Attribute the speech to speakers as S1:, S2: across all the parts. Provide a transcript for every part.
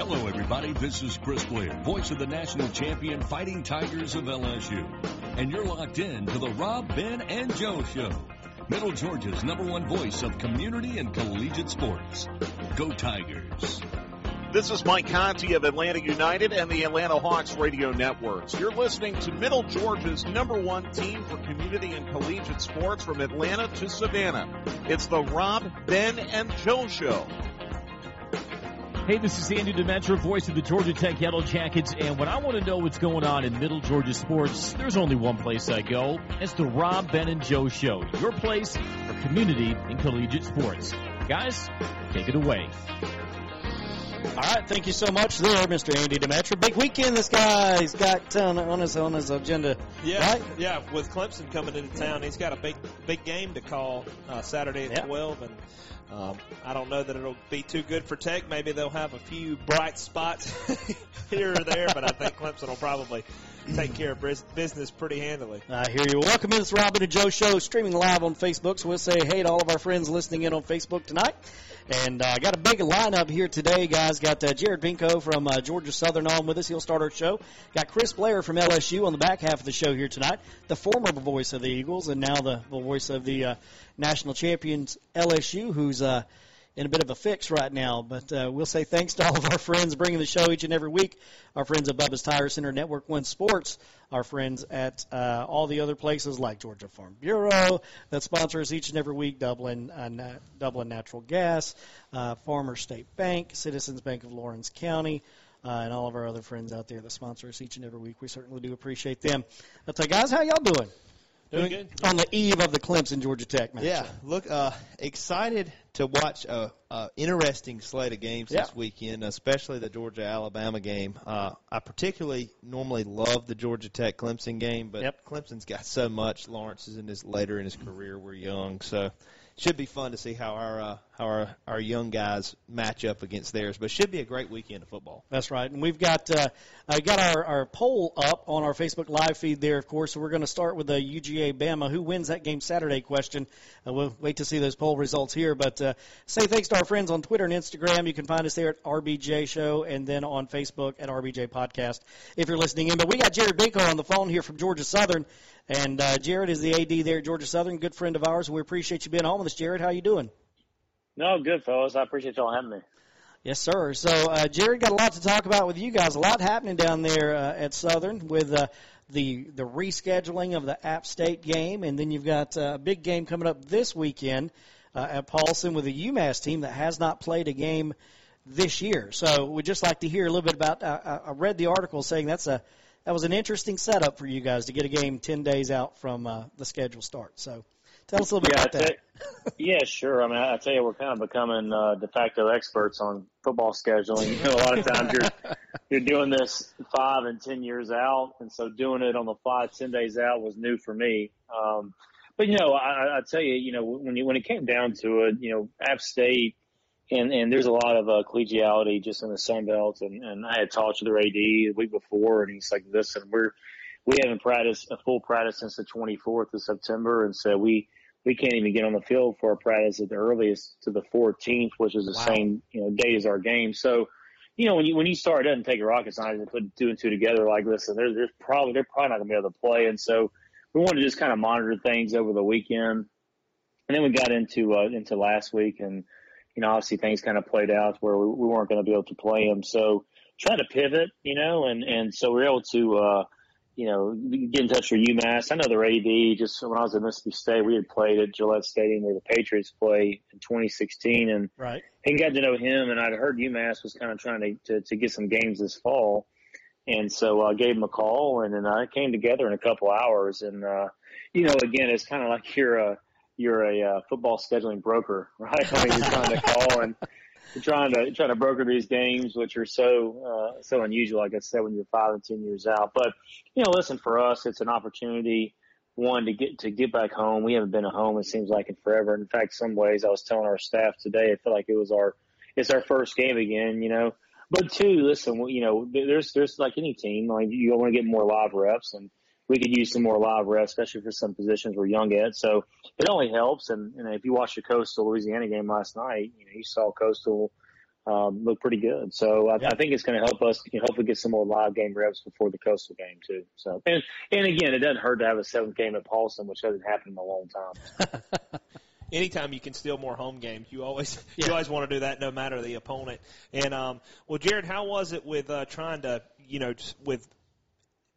S1: Hello, everybody. This is Chris Blair, voice of the national champion Fighting Tigers of LSU. And you're locked in to the Rob, Ben, and Joe Show. Middle Georgia's number one voice of community and collegiate sports. Go Tigers.
S2: This is Mike Conti of Atlanta United and the Atlanta Hawks radio networks. You're listening to Middle Georgia's number one team for community and collegiate sports from Atlanta to Savannah. It's the Rob, Ben, and Joe Show.
S3: Hey, this is Andy Demetra, voice of the Georgia Tech Yellow Jackets, and when I want to know what's going on in Middle Georgia sports, there's only one place I go. It's the Rob, Ben, and Joe Show, your place for community and collegiate sports. Guys, take it away.
S4: All right, thank you so much there, Mr. Andy Demetra. Big weekend this guy's got on, on his on his agenda.
S5: Yeah,
S4: right?
S5: yeah. With Clemson coming into town, he's got a big big game to call uh, Saturday at
S4: Yeah.
S5: twelve, and um, I don't know that it'll be too good for Tech. Maybe they'll have a few bright spots here or there, but I think Clemson will probably take care of business pretty handily.
S4: I hear you. Welcome in. It's Rob, Ben, and Joe Show, streaming live on Facebook. So we'll say hey to all of our friends listening in on Facebook tonight. And I uh, got a big lineup here today, guys. Got uh, Jared Benko from uh, Georgia Southern on with us. He'll start our show. Got Chris Blair from LSU on the back half of the show here tonight. The former voice of the Eagles and now the, voice of the uh, national champions LSU, who's uh, in a bit of a fix right now. But uh, we'll say thanks to all of our friends bringing the show each and every week. Our friends at Bubba's Tire Center, Network One Sports, our friends at uh, all the other places like Georgia Farm Bureau that sponsor us each and every week. Dublin, uh, Na- Dublin Natural Gas, uh, Farmer State Bank, Citizens Bank of Laurens County. Uh, and all of our other friends out there that sponsor us each and every week. We certainly do appreciate them. I'll tell you guys, how y'all doing?
S5: Doing good.
S4: On the eve of the Clemson Georgia Tech match.
S6: Yeah, look, uh, excited to watch a, a interesting slate of games
S4: Yeah.
S6: this weekend, especially the Georgia Alabama game. Uh, I particularly normally love the Georgia Tech Clemson game, but
S4: Yep.
S6: Clemson's got so much. Lawrence is in his later in his career. We're young, so should be fun to see how our uh, how our, our young guys match up against theirs. But should be a great weekend of football.
S4: That's right, and we've got uh, I got our, our poll up on our Facebook live feed there, of course. So we're going to start with the UGA Bama. Who wins that game Saturday? Question. Uh, we'll wait to see those poll results here, but uh, say thanks to our friends on Twitter and Instagram. You can find us there at RBJ Show, and then on Facebook at RBJ Podcast if you're listening in. But we got Jared Benko on the phone here from Georgia Southern, and uh, Jared is the AD there at Georgia Southern, good friend of ours. We appreciate you being on with us, Jared. How you doing?
S7: No, good fellas. I appreciate y'all having me.
S4: Yes, sir. So, uh, Jared got a lot to talk about with you guys. A lot happening down there uh, at Southern with uh, the the rescheduling of the App State game, and then you've got uh, a big game coming up this weekend uh, at Paulson with a UMass team that has not played a game this year. So, we'd just like to hear a little bit about. Uh, I read the article saying that's a that was an interesting setup for you guys to get a game ten days out from uh, the schedule start. So, tell us a little bit
S7: Yeah,
S4: about that.
S7: tell- yeah, sure. I mean, I tell you, we're kind of becoming uh, de facto experts on football scheduling. You know, a lot of times you're you're doing this five and ten years out, and so doing it on the five ten days out was new for me. Um, but you know, I, I tell you, you know, when you when it came down to it, you know, App State. And, and there's a lot of uh, collegiality just in the Sun Belt. And, and I had talked to their AD the week before, and he's like, "Listen, we're we haven't practiced a full practice since the 24th of September, and so we we can't even get on the field for a practice at the earliest to the 14th, which is the same you know date as our game. So, you know, when you when you start, it doesn't take a rocket scientist to put two and two together. Like, listen, there's there's probably they're probably not going to be able to play, and so we wanted to just kind of monitor things over the weekend, and then we got into uh, into last week, and you know, obviously things kind of played out where we, we weren't going to be able to play them. So, trying to pivot, you know, and and so we were able to. uh you know, get in touch with UMass. I know their AD. Just when I was at Mississippi State, we had played at Gillette Stadium where the Patriots play in 2016, and
S4: Right.
S7: and got to know him. And I'd heard UMass was kind of trying to to, to get some games this fall, and so I gave him a call, and then I came together in a couple hours. And uh, you know, again, it's kind of like you're a you're a uh, football scheduling broker, right? I mean, you're trying to call and you're trying to trying to broker these games, which are so uh, so unusual. Like I said, when you're five and ten years out, but you know, listen, for us, it's an opportunity. One to get to get back home. We haven't been at home. It seems like in forever. In fact, some ways, I was telling our staff today, I feel like it was our it's our first game again. You know, but two, listen, you know, there's there's like any team, like you want to get more live reps, and we could use some more live reps, especially for some positions we're young at. So it only helps. And, and if you watched the Coastal Louisiana game last night, you know, you saw Coastal um, looked pretty good. So I, I think it's going to help us you know, hopefully get some more live game reps before the Coastal game too. So and and again, it doesn't hurt to have a seventh game at Paulson, which hasn't happened in a long time.
S5: anytime you can steal more home games, you always yeah. you always want to do that, no matter the opponent. And um, well, Jared, how was it with uh, trying to you know with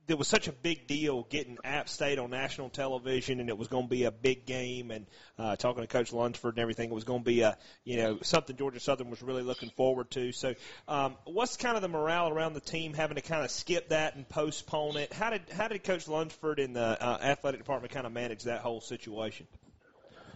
S5: there was such a big deal getting App State on national television, and it was going to be a big game. And uh, talking to Coach Lunsford and everything, it was going to be a you know something Georgia Southern was really looking forward to. So, um, what's kind of the morale around the team having to kind of skip that and postpone it? How did how did Coach Lunsford and the uh, athletic department kind of manage that whole situation?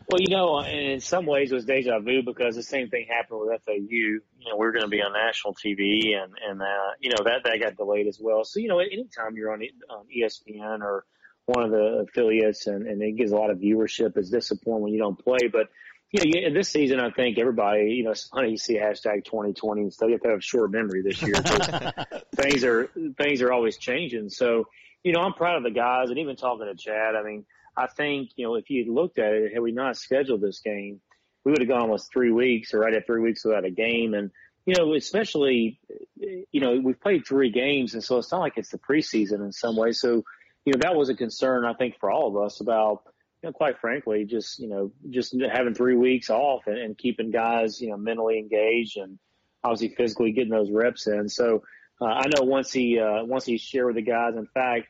S7: Well, you know, in some ways it was deja vu because the same thing happened with FAU. You know, we are going to be on national TV, and and uh, you know that that got delayed as well. So you know, anytime you're on, on ESPN or one of the affiliates, and, and it gives a lot of viewership, it's disappointing when you don't play. But you know, in this season, I think everybody, you know, it's funny you see hashtag 2020 and stuff. You have to have short memory this year. things are things are always changing. So you know, I'm proud of the guys, and even talking to Chad, I mean I think, you know, if you looked at it, had we not scheduled this game, we would have gone almost three weeks or right at three weeks without a game. And, you know, especially, you know, we've played three games. And so it's not like it's the preseason in some way. So, you know, that was a concern, I think, for all of us about, you know, quite frankly, just, you know, just having three weeks off and, and keeping guys, you know, mentally engaged and obviously physically getting those reps in. So, uh, I know once he, uh, once he shared with the guys, in fact,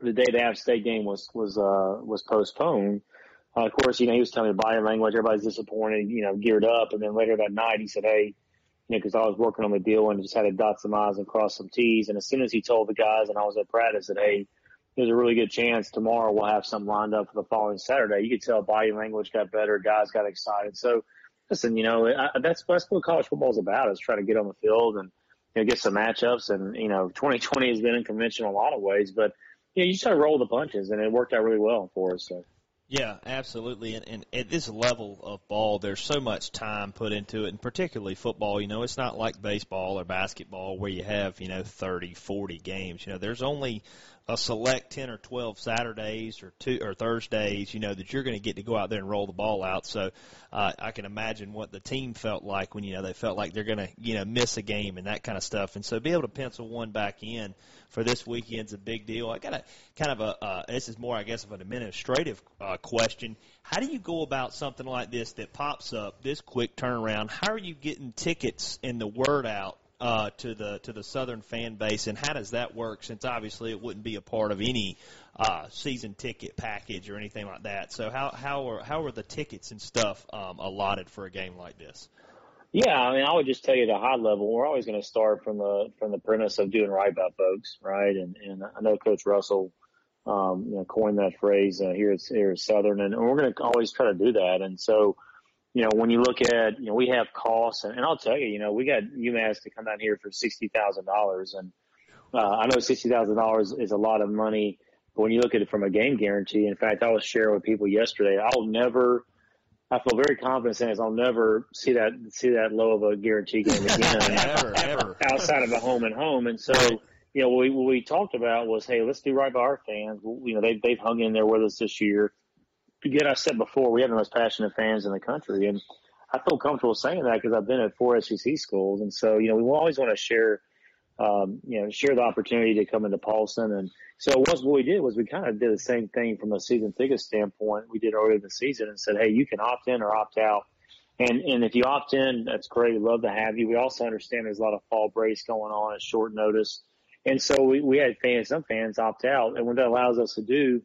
S7: the day the App State game was was uh, was postponed. Uh, of course, you know he was telling me body language. Everybody's disappointed, you know, geared up. And then later that night, he said, "Hey, you know, because I was working on the deal and just had to dot some i's and cross some t's." And as soon as he told the guys, and I was at practice, said, "Hey, there's a really good chance tomorrow we'll have something lined up for the following Saturday." You could tell body language got better. Guys got excited. So, listen, you know, I, that's that's what college football is about: is try to get on the field and you know get some matchups. And you know, 2020 has been unconventional in a lot of ways, but yeah, you just got to roll the punches, and it worked out really well for us. So.
S6: Yeah, absolutely. And, and at this level of ball, there's so much time put into it, and particularly football. You know, it's not like baseball or basketball where you have, you know, 30, 40 games. You know, there's only a select 10 or 12 Saturdays or two or Thursdays, you know, that you're going to get to go out there and roll the ball out. So, uh, I can imagine what the team felt like when, you know, they felt like they're going to, you know, miss a game and that kind of stuff. And so be able to pencil one back in for this weekend's a big deal. I got a kind of a, uh, this is more, I guess, of an administrative, uh, question. How do you go about something like this that pops up, this quick turnaround? How are you getting tickets and the word out uh, to the to the Southern fan base, and how does that work? Since obviously it wouldn't be a part of any uh, season ticket package or anything like that. So how how are how are the tickets and stuff um, allotted for a game like this?
S7: Yeah, I mean, I would just tell you at a high level, we're always going to start from the from the premise of doing right by folks, right? And and I know Coach Russell, um, you know, coined that phrase uh, here at here at Southern, and we're going to always try to do that. And so, you know, when you look at, you know, we have costs, and, and I'll tell you, you know, we got UMass to come down here for sixty thousand dollars, and uh, I know sixty thousand dollars is a lot of money, but when you look at it from a game guarantee, in fact, I was sharing with people yesterday, I'll never. I feel very confident saying I'll never see that see that low of a guarantee game again,
S6: ever, ever.
S7: outside of a home and home. And so, you know, what we, what we talked about was, hey, let's do right by our fans. You know, they they've hung in there with us this year again, I said before, we have the most passionate fans in the country, and I feel comfortable saying that because I've been at four SEC schools, and so you know we always want to share, um, you know, share the opportunity to come into Paulson, and so what we did was we kind of did the same thing from a season ticket standpoint we did earlier in the season, and said, hey, you can opt in or opt out, and and if you opt in, that's great, we'd love to have you. We also understand there's a lot of fall brace going on at short notice, and so we we had fans, some fans opt out, and what that allows us to do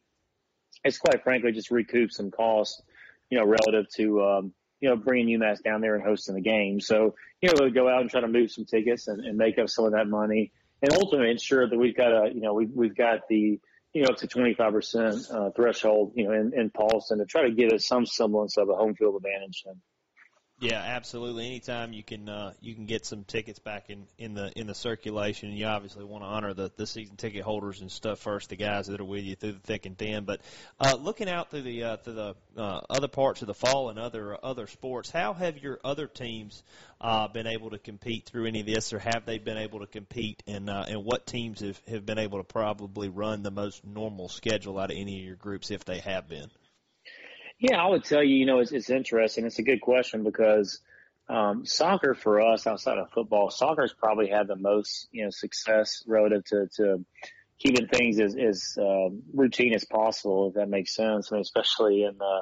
S7: it's quite frankly just recoup some costs, you know, relative to, um, you know, bringing UMass down there and hosting the game. So, you know, we'll go out and try to move some tickets and, and make up some of that money and ultimately ensure that we've got a, you know, we've, we've got the, you know, up to 25% uh, threshold, you know, in, in Paulson to try to give us some semblance of a home field advantage. And,
S6: yeah, absolutely. Anytime you can uh, you can get some tickets back in, in the in the circulation, you obviously want to honor the, the season ticket holders and stuff first, the guys that are with you through the thick and thin. But uh, looking out through the uh, through the uh, other parts of the fall and other other sports, how have your other teams uh, been able to compete through any of this, or have they been able to compete? And uh, and what teams have have been able to probably run the most normal schedule out of any of your groups if they have been?
S7: Yeah, I would tell you, you know, it's, it's interesting. It's a good question because, um, soccer for us outside of football, soccer's probably had the most you know success relative to, to keeping things as, as uh, routine as possible, if that makes sense. I mean, especially in uh,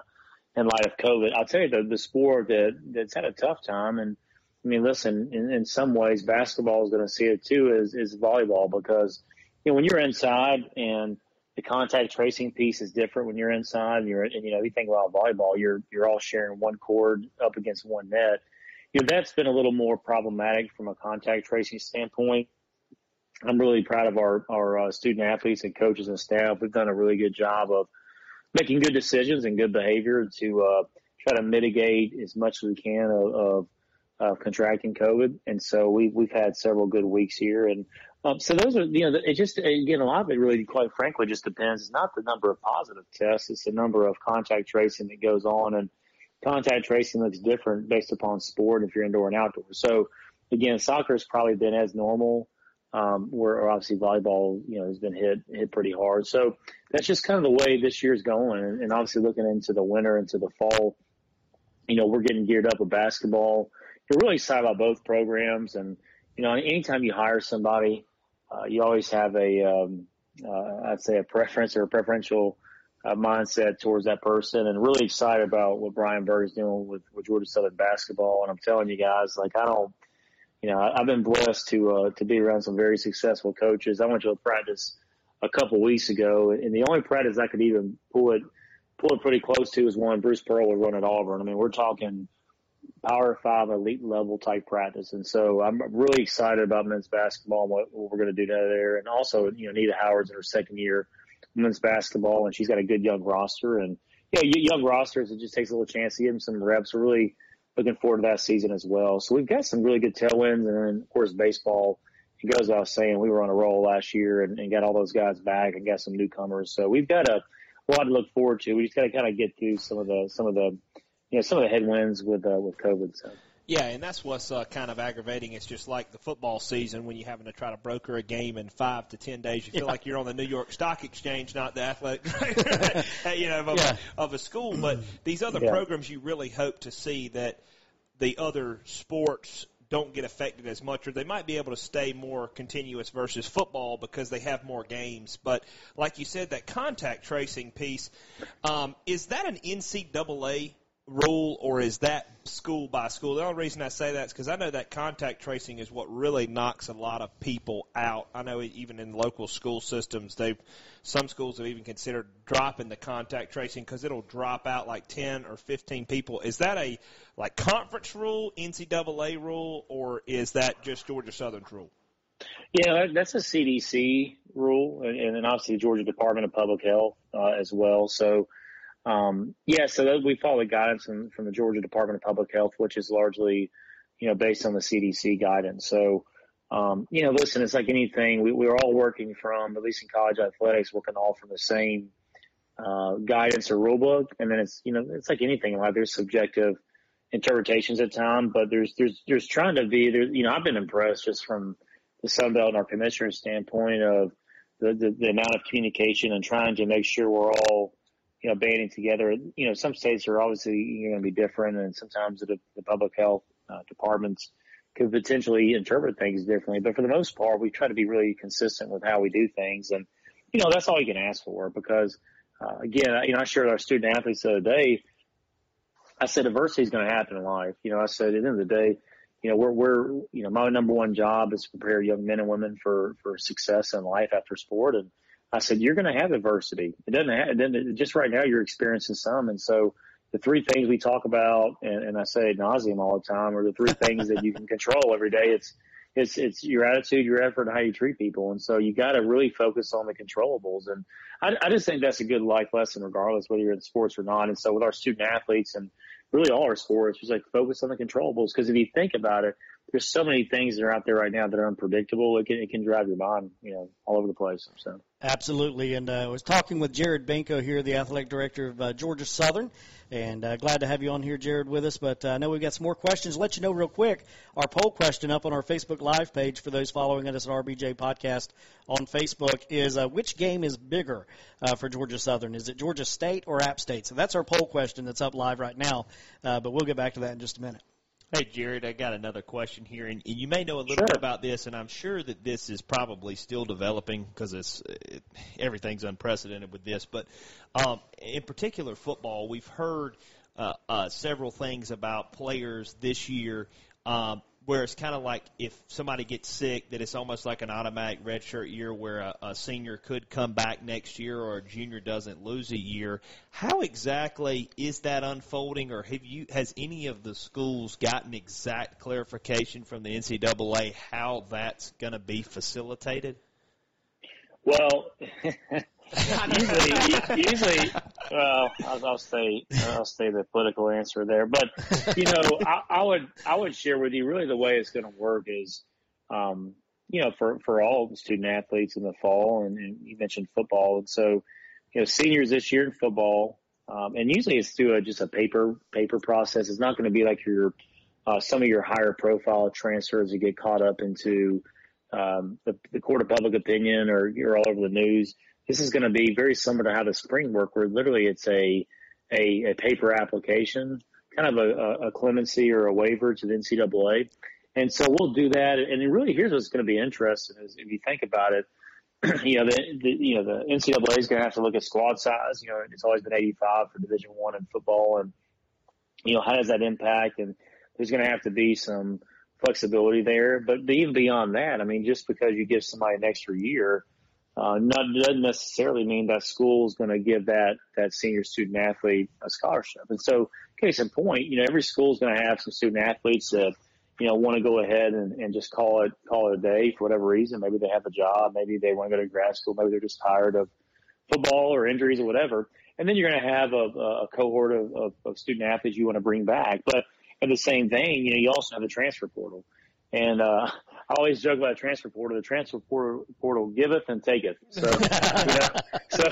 S7: in light of COVID. I'll tell you the the sport that that's had a tough time, and I mean, listen, in, in some ways, basketball is going to see it too is is volleyball because you know when you're inside and the contact tracing piece is different when you're inside and you're and you know you think about volleyball, you're you're all sharing one cord up against one net you know, that's been a little more problematic from a contact tracing standpoint. I'm really proud of our, our uh, student athletes and coaches and staff. We've done a really good job of making good decisions and good behavior to uh, try to mitigate as much as we can of, of, of contracting COVID. And so we, we've had several good weeks here. And um, so those are, you know, it just, again, a lot of it really, quite frankly, just depends. It's not the number of positive tests. It's the number of contact tracing that goes on. And contact tracing looks different based upon sport if you're indoor and outdoor. So again, soccer has probably been as normal. Um, where obviously volleyball, you know, has been hit hit pretty hard. So that's just kind of the way this year's going. And, and obviously looking into the winter, into the fall, you know, we're getting geared up with basketball. You're really excited about both programs, and you know, anytime you hire somebody, uh, you always have a, um, uh, I'd say a preference or a preferential uh, mindset towards that person and really excited about what Brian Burg is doing with, with Georgia Southern basketball. And I'm telling you guys, like, I don't, you know, I, I've been blessed to, uh, to be around some very successful coaches. I went to a practice a couple weeks ago and the only practice I could even pull it, pull it pretty close to is one Bruce Pearl would run at Auburn. I mean, we're talking power five elite level type practice. And so I'm really excited about men's basketball and what, what we're going to do there. And also, you know, Nita Howard's in her second year women's basketball, and she's got a good young roster. And yeah, young rosters, it just takes a little chance to give them some reps. We're really looking forward to that season as well. So we've got some really good tailwinds, and then of course baseball. It goes without saying, we were on a roll last year and, and got all those guys back and got some newcomers. So we've got a lot to look forward to. We just got to kind of get through some of the some of the you know some of the headwinds with uh, with COVID. So.
S5: Yeah, and that's what's uh, kind of aggravating. It's just like the football season when you're having to try to broker a game in five to ten days. You feel yeah. like you're on the New York Stock Exchange, not the athletic director, you know, of, yeah. a, of a school. But these other yeah. programs, you really hope to see that the other sports don't get affected as much, or they might be able to stay more continuous versus football because they have more games. But like you said, that contact tracing piece um, is that an NCAA rule, or is that school by school? The only reason I say that is because I know that contact tracing is what really knocks a lot of people out. I know even in local school systems, they some schools have even considered dropping the contact tracing because it'll drop out like ten or fifteen people. Is that a like conference rule, NCAA rule, or is that just Georgia Southern's rule?
S7: Yeah, that's a CDC rule, and, and obviously the Georgia Department of Public Health uh, as well. So um, yeah, so we follow the guidance from, from the Georgia Department of Public Health, which is largely, you know, based on the CDC guidance. So, um, you know, listen, it's like anything. We, we're all working from, at least in college athletics, working all from the same uh, guidance or rule book. And then it's, you know, it's like anything. Like there's subjective interpretations at times, but there's there's there's trying to be there. You know, I've been impressed just from the Sun Belt and our commissioner's standpoint of the, the, the amount of communication and trying to make sure we're all you know, banding together. You know, some states are obviously going to be different, and sometimes the, the public health uh, departments could potentially interpret things differently. But for the most part, we try to be really consistent with how we do things, and you know, that's all you can ask for. Because uh, again, you know, I shared our student athletes the other day. I said adversity is going to happen in life. You know, I said at the end of the day, you know, we're, we're, you know, my number one job is to prepare young men and women for, for success in life after sport. And, I said, you're going to have adversity. It doesn't have, it doesn't, just right now you're experiencing some. And so the three things we talk about, and, and I say nauseum all the time, are the three things that you can control every day. It's, it's, it's your attitude, your effort, and how you treat people. And so you got to really focus on the controllables. And I, I just think that's a good life lesson, regardless whether you're in sports or not. And so with our student athletes and really all our sports, just like focus on the controllables. Because if you think about it, there's so many things that are out there right now that are unpredictable. It can it can drive your mind, you know, all over the place. So
S4: absolutely. And uh, I was talking with Jared Benko here, the athletic director of uh, Georgia Southern, and uh, glad to have you on here, Jared, with us. But uh, I know we've got some more questions. Let you know real quick our poll question up on our Facebook Live page for those following us at RBJ Podcast on Facebook is uh, which game is bigger uh, for Georgia Southern? Is it Georgia State or App State? So that's our poll question that's up live right now. But we'll get back to that in just a minute.
S6: Hey, Jared, I got another question here, and you may know a little
S7: sure.
S6: bit about this, and I'm sure that this is probably still developing because it's it, everything's unprecedented with this. But um, in particular, football, we've heard uh, uh, several things about players this year um, where it's kind of like if somebody gets sick, that it's almost like an automatic redshirt year where a, a senior could come back next year or a junior doesn't lose a year. How exactly is that unfolding, or have you has any of the schools gotten exact clarification from the NCAA how that's going to be facilitated?
S7: Well, usually, usually, well, I'll, I'll say I'll say the political answer there, but you know, I, I would I would share with you really the way it's going to work is, um, you know, for for all the student athletes in the fall, and, and you mentioned football, and so you know, seniors this year in football, um, and usually it's through a, just a paper paper process. It's not going to be like your uh, some of your higher profile transfers that get caught up into um, the, the court of public opinion or you're all over the news. This is going to be very similar to how the spring work, where literally it's a a, a paper application, kind of a, a clemency or a waiver to the NCAA. And so we'll do that. And really, here's what's going to be interesting is if you think about it, you know, the, the you know the NCAA is going to have to look at squad size. You know, it's always been 85 for Division One in football, and you know how does that impact? And there's going to have to be some flexibility there. But even beyond that, I mean, just because you give somebody an extra year, uh, not, doesn't necessarily mean that school is going to give that that senior student athlete a scholarship. And so, case in point, you know, every school is going to have some student athletes that you know want to go ahead and, and just call it call it a day for whatever reason. Maybe they have a job, maybe they want to go to grad school, maybe they're just tired of football or injuries or whatever. And then you're going to have a, a cohort of, of, of student athletes you want to bring back. But in the same vein, you know, you also have the transfer portal. And uh, I always joke about the transfer portal. The transfer portal, portal giveth and taketh. So, you know, so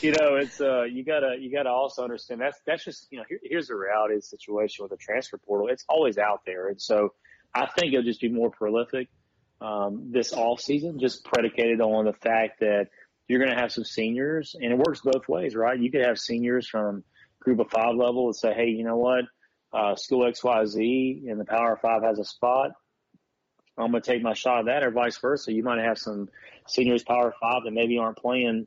S7: you know, it's uh, you gotta you gotta also understand that's that's just you know here, here's the reality of the situation with the transfer portal. It's always out there, and so I think it'll just be more prolific um, this off season, just predicated on the fact that you're going to have some seniors, and it works both ways, right? You could have seniors from group of five level and say, hey, you know what? Uh, school XYZ in the Power Five has a spot. I'm going to take my shot at that, or vice versa. You might have some seniors Power Five that maybe aren't playing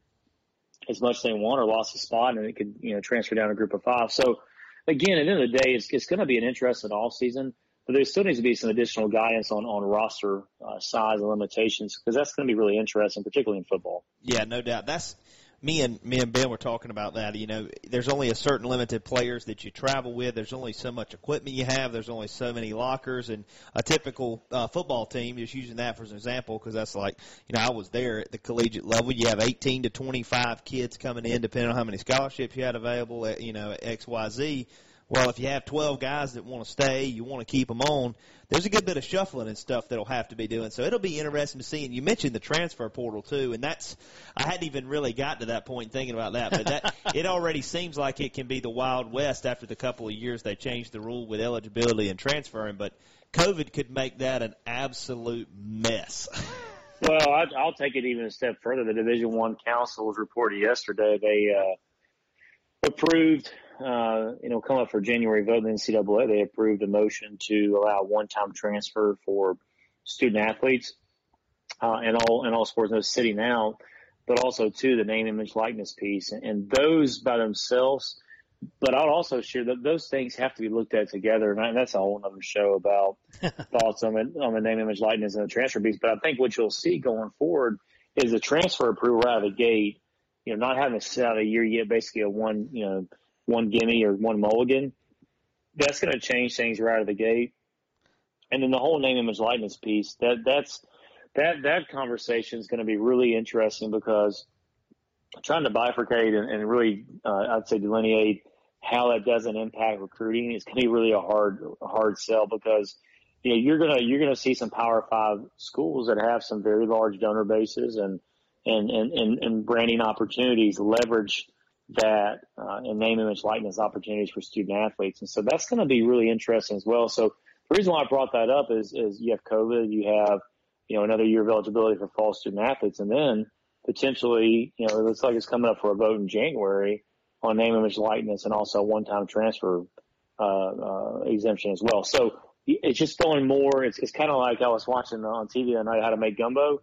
S7: as much as they want or lost a spot, and it could you know transfer down a group of five. So again, at the end of the day, it's, it's going to be an interesting off season, but there still needs to be some additional guidance on on roster uh, size and limitations because that's going to be really interesting, particularly in football.
S6: Yeah, no doubt. That's me and me and Ben were talking about that. You know, there's only a certain limited players that you travel with. There's only so much equipment you have. There's only so many lockers, and a typical uh, football team is using that for an example because that's like, you know, I was there at the collegiate level. You have 18 to 25 kids coming in, depending on how many scholarships you had available. At, you know, X Y Z. Well, if you have 12 guys that want to stay, you want to keep them on, there's a good bit of shuffling and stuff that'll have to be doing. So it'll be interesting to see. And you mentioned the transfer portal too, and that's I hadn't even really got to that point thinking about that, but that it already seems like it can be the wild west after the couple of years they changed the rule with eligibility and transferring. But COVID could make that an absolute mess.
S7: well, I, I'll take it even a step further. The Division One Council was reported yesterday they uh, approved uh, you know, come up for January vote in the NCAA, they approved a motion to allow one-time transfer for student athletes uh, in all in all sports in the city now, but also too the name, image, likeness piece, and, and those by themselves. But I'll also share that those things have to be looked at together, and that's a whole other show about thoughts on the on the name, image, likeness, and the transfer piece. But I think what you'll see going forward is the transfer approval out of the gate. You know, not having to sit out a year yet, basically a one, you know, one gimme or one mulligan, that's going to change things right out of the gate. And then the whole name, image, likeness piece that that's that that conversation is going to be really interesting because trying to bifurcate and, and really, uh, I'd say, delineate how that doesn't impact recruiting is going to be really a hard hard sell because you know you're gonna you're gonna see some Power Five schools that have some very large donor bases and and and and, and branding opportunities leverage that uh, and name, image, likeness opportunities for student athletes. And so that's going to be really interesting as well. So the reason why I brought that up is, is you have COVID, you have, you know, another year of eligibility for fall student athletes, and then potentially, you know, it looks like it's coming up for a vote in January on name, image, likeness, and also one-time transfer uh, uh, exemption as well. So it's just throwing more. It's, it's kind of like I was watching on TV the night how to make gumbo.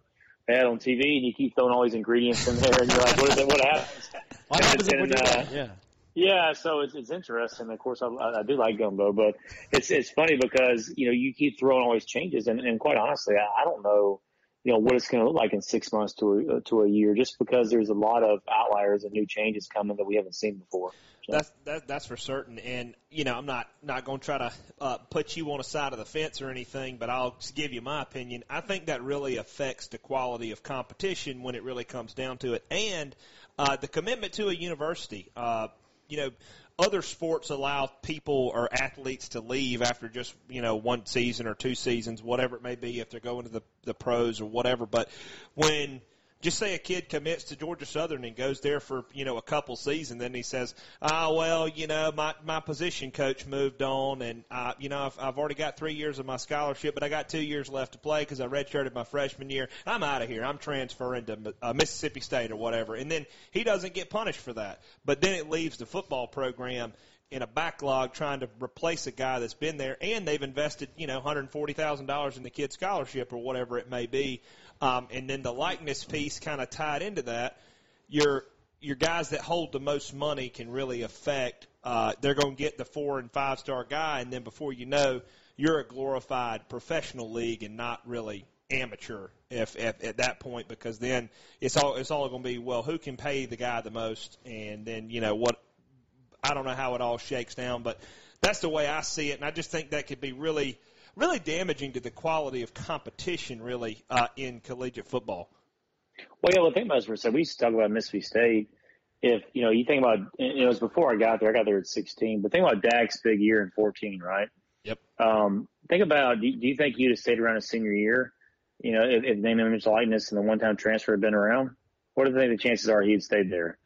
S7: Had on TV, and you keep throwing all these ingredients in there, and you're like, what is it? What happens?
S4: What happens
S7: and,
S4: do
S7: uh.
S4: Yeah.
S7: Yeah, so it's, it's interesting. Of course, I, I do like gumbo, but it's it's funny because you know you keep throwing all these changes, and, and quite honestly, I, I don't know, you know, what it's going to look like in six months to a, to a year, just because there's a lot of outliers and new changes coming that we haven't seen before.
S5: That's that, that's for certain. And you know, I'm not not going to try to uh, put you on a side of the fence or anything, but I'll give you my opinion. I think that really affects the quality of competition when it really comes down to it, and uh, the commitment to a university. Uh, you know, other sports allow people or athletes to leave after just you know one season or two seasons, whatever it may be, if they're going to the the pros or whatever. But when just say a kid commits to Georgia Southern and goes there for you know a couple seasons, then he says, "Ah, oh, well, you know, my my position coach moved on, and uh, you know, I've, I've already got three years of my scholarship, but I got two years left to play because I redshirted my freshman year. I'm out of here. I'm transferring to uh, Mississippi State or whatever." And then he doesn't get punished for that, but then it leaves the football program in a backlog trying to replace a guy that's been there, and they've invested, you know, $140,000 in the kid's scholarship or whatever it may be. Um, and then the likeness piece kind of tied into that. Your your guys that hold the most money can really affect. Uh, they're going to get the four and five star guy, and then before you know, you're a glorified professional league and not really amateur. If, if at that point, because then it's all it's all going to be well, who can pay the guy the most, and then you know what. I don't know how it all shakes down, but that's the way I see it, and I just think that could be really really damaging to the quality of competition, really, uh, in collegiate football.
S7: Well, yeah, well, think about for a. We used to talk about Mississippi State. If, you know, you think about, it was before I got there, I got there at 16, but think about Dak's big year in 14, right?
S5: Yep.
S7: Um, think about, do you, do you think you'd have stayed around a senior year? You know, if, if name, image, likeness and the one-time transfer had been around, what do you think the chances are he'd stayed there?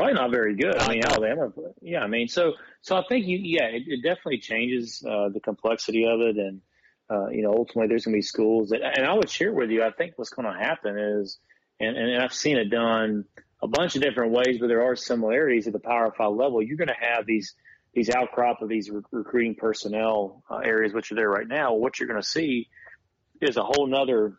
S7: Probably not very good. I mean, Alabama, yeah, I mean, so, so I think you, yeah, it, it definitely changes, uh, the complexity of it. And, uh, you know, ultimately there's going to be schools that, and I would share with you, I think what's going to happen is, and, and I've seen it done a bunch of different ways, but there are similarities at the Power Five level. You're going to have these, these outcrop of these rec- recruiting personnel uh, areas, which are there right now. What you're going to see is a whole nother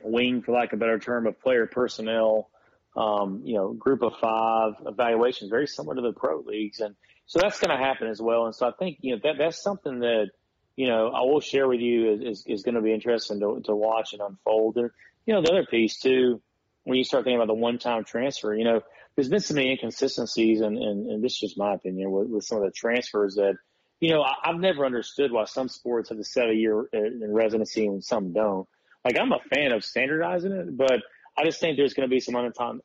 S7: wing, for lack of a better term, of player personnel, um, you know, group of five evaluations, very similar to the pro leagues. And so that's going to happen as well. And so I think, you know, that, that's something that, you know, I will share with you is, is, is going to be interesting to, to watch and unfold. And, you know, the other piece too, when you start thinking about the one-time transfer, you know, there's been so many inconsistencies and, and, and this is just my opinion with, with some of the transfers that, you know, I, I've never understood why some sports have a year in residency and some don't. Like I'm a fan of standardizing it, but I just think there's going to be some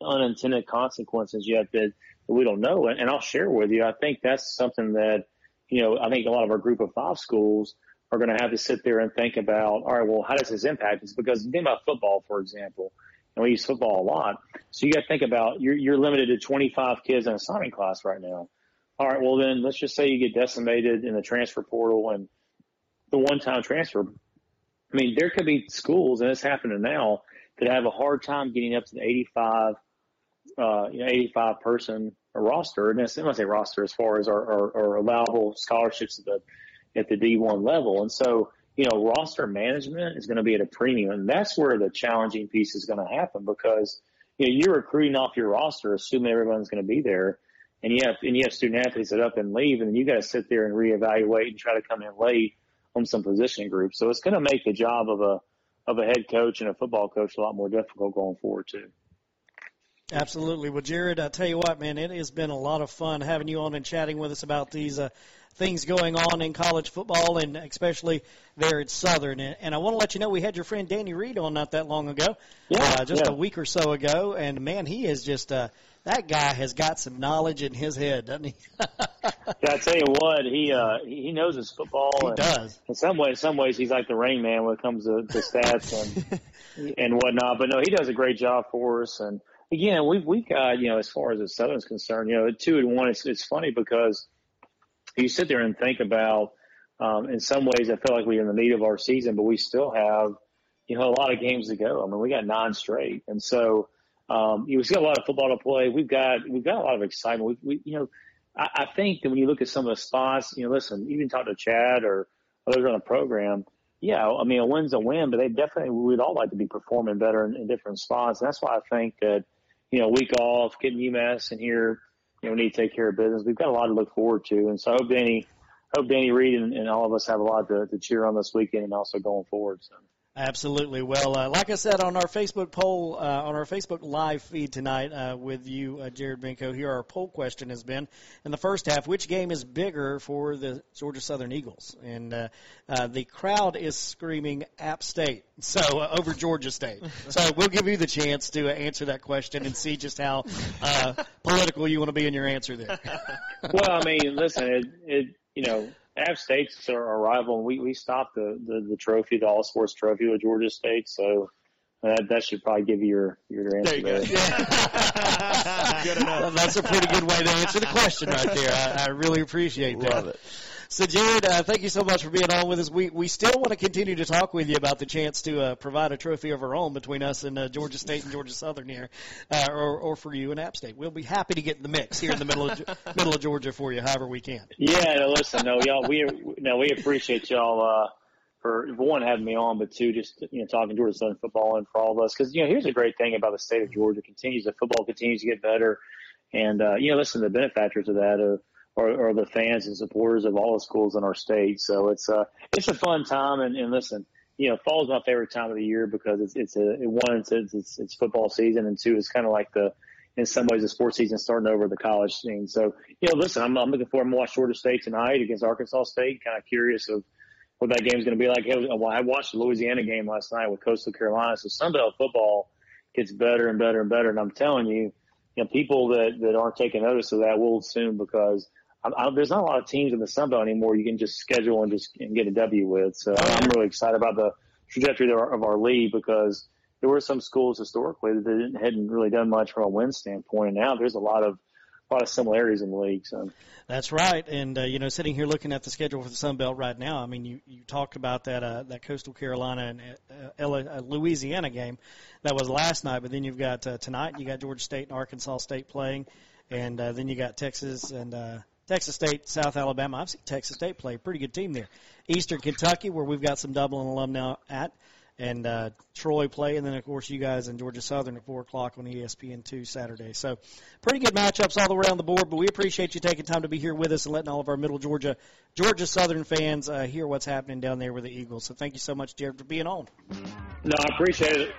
S7: unintended consequences yet that, we don't know. And, and I'll share with you. I think that's something that, you know, I think a lot of our group of five schools are going to have to sit there and think about, all right, well, how does this impact us? Because think about football, for example, and we use football a lot. So you got to think about you're, you're limited to 25 kids in a signing class right now. All right, well then let's just say you get decimated in the transfer portal and the one-time transfer. I mean, there could be schools, and it's happening now, that have a hard time getting up to the 85, uh, you know, 85 person roster. And I want to say roster as far as our, our, our allowable scholarships at the, at the D1 level. And so, you know, roster management is going to be at a premium. And that's where the challenging piece is going to happen because, you know, you're recruiting off your roster, assuming everyone's going to be there. And you have, and you have student athletes that up and leave and then you got to sit there and reevaluate and try to come in late on some position groups. So it's going to make the job of a, of a head coach and a football coach a lot more difficult going forward too.
S4: Absolutely. Well, Jared, I tell you what, man, it has been a lot of fun having you on and chatting with us about these uh, things going on in college football and especially there at Southern. And, I want to let you know we had your friend Danny Reed on not that long ago,
S7: yeah,
S4: uh, just
S7: yeah.
S4: a week or so ago, and man, he is just uh, that guy has got some knowledge in his head, doesn't he?
S7: yeah, I tell you what, he uh, he knows his football.
S4: He
S7: and
S4: does.
S7: In some ways, some ways, he's like the Rain Man when it comes to, to stats and and whatnot. But no, he does a great job for us. And again, we've we've got you know as far as the Southern's concerned, you know, two and one. It's it's funny because you sit there and think about. Um, in some ways, I feel like we're in the meat of our season, but we still have, you know, a lot of games to go. I mean, we got nine straight, and so um, you know, we've got a lot of football to play. We've got we've got a lot of excitement. We, we you know, I, I think that when you look at some of the spots, you know, listen, even talk to Chad or others on the program, yeah, I mean, a win's a win, but they definitely, we'd all like to be performing better in, in different spots. And that's why I think that, you know, week off, getting UMass and here, you know, we need to take care of business. We've got a lot to look forward to. And so I hope Danny, hope Danny Reed and, and all of us have a lot to, to cheer on this weekend and also going forward. So.
S4: Absolutely. Well, uh, like I said on our Facebook poll, uh, on our Facebook live feed tonight uh, with you, uh, Jared Benko, here our poll question has been in the first half: which game is bigger for the Georgia Southern Eagles? And uh, uh, the crowd is screaming App State, so over Georgia State. So we'll give you the chance to answer that question and see just how political you want to be in your answer there.
S7: well, I mean, listen, it, it you know App State's our rival, and we we stopped the the, the trophy, the All Sports Trophy with Georgia State, so. That, that should probably give you your your answer.
S4: There you go. Yeah. good enough. That's a pretty good way to answer the question right there. I, I really appreciate that.
S6: Love it.
S4: So, Jared, uh, thank you so much for being on with us. We we still want to continue to talk with you about the chance to uh, provide a trophy of our own between us and uh, Georgia State and Georgia Southern here, uh, or or for you and App State. We'll be happy to get in the mix here in the middle of middle of Georgia for you, however we can.
S7: Yeah, no, listen, no, y'all, we no, we appreciate y'all. Uh, for, one having me on, but two just you know talking Georgia Southern football and for all of us because you know here's a great thing about the state of Georgia continues the football continues to get better, and uh, you know listen the benefactors of that uh, are, are the fans and supporters of all the schools in our state. So it's a uh, it's a fun time. And, and listen, you know, fall's my favorite time of the year because it's it's a it, one it's, it's it's football season, and two it's kind of like the in some ways the sports season starting over the college scene. So you know, listen, I'm, I'm looking forward to watch Georgia State tonight against Arkansas State. Kind of curious of what that game's going to be like. Well, I watched the Louisiana game last night with Coastal Carolina. So Sunbelt football gets better and better and better. And I'm telling you, you know, people that that aren't taking notice of that will soon because I, I, there's not a lot of teams in the Sun Belt anymore. You can just schedule and just and get a W with. So I'm really excited about the trajectory of our, of our league because there were some schools historically that didn't, hadn't really done much from a win standpoint. And now there's a lot of a lot of similarities in the league. So
S4: that's right. And uh, you know, sitting here looking at the schedule for the Sun Belt right now, I mean, you you talked about that uh, that Coastal Carolina and uh, uh, Louisiana game that was last night, but then you've got uh, tonight. You got Georgia State and Arkansas State playing, and uh, then you got Texas and. Uh, Texas State, South Alabama. I've seen Texas State play. Pretty good team there. Eastern Kentucky, where we've got some Dublin alum now at, and uh, Troy play, and then of course you guys in Georgia Southern at four o'clock on ESPN two Saturday. So pretty good matchups all the way around the board. But we appreciate you taking time to be here with us and letting all of our Middle Georgia, Georgia Southern fans uh, hear what's happening down there with the Eagles. So thank you so much, Jared, for being on.
S7: No, I appreciate it.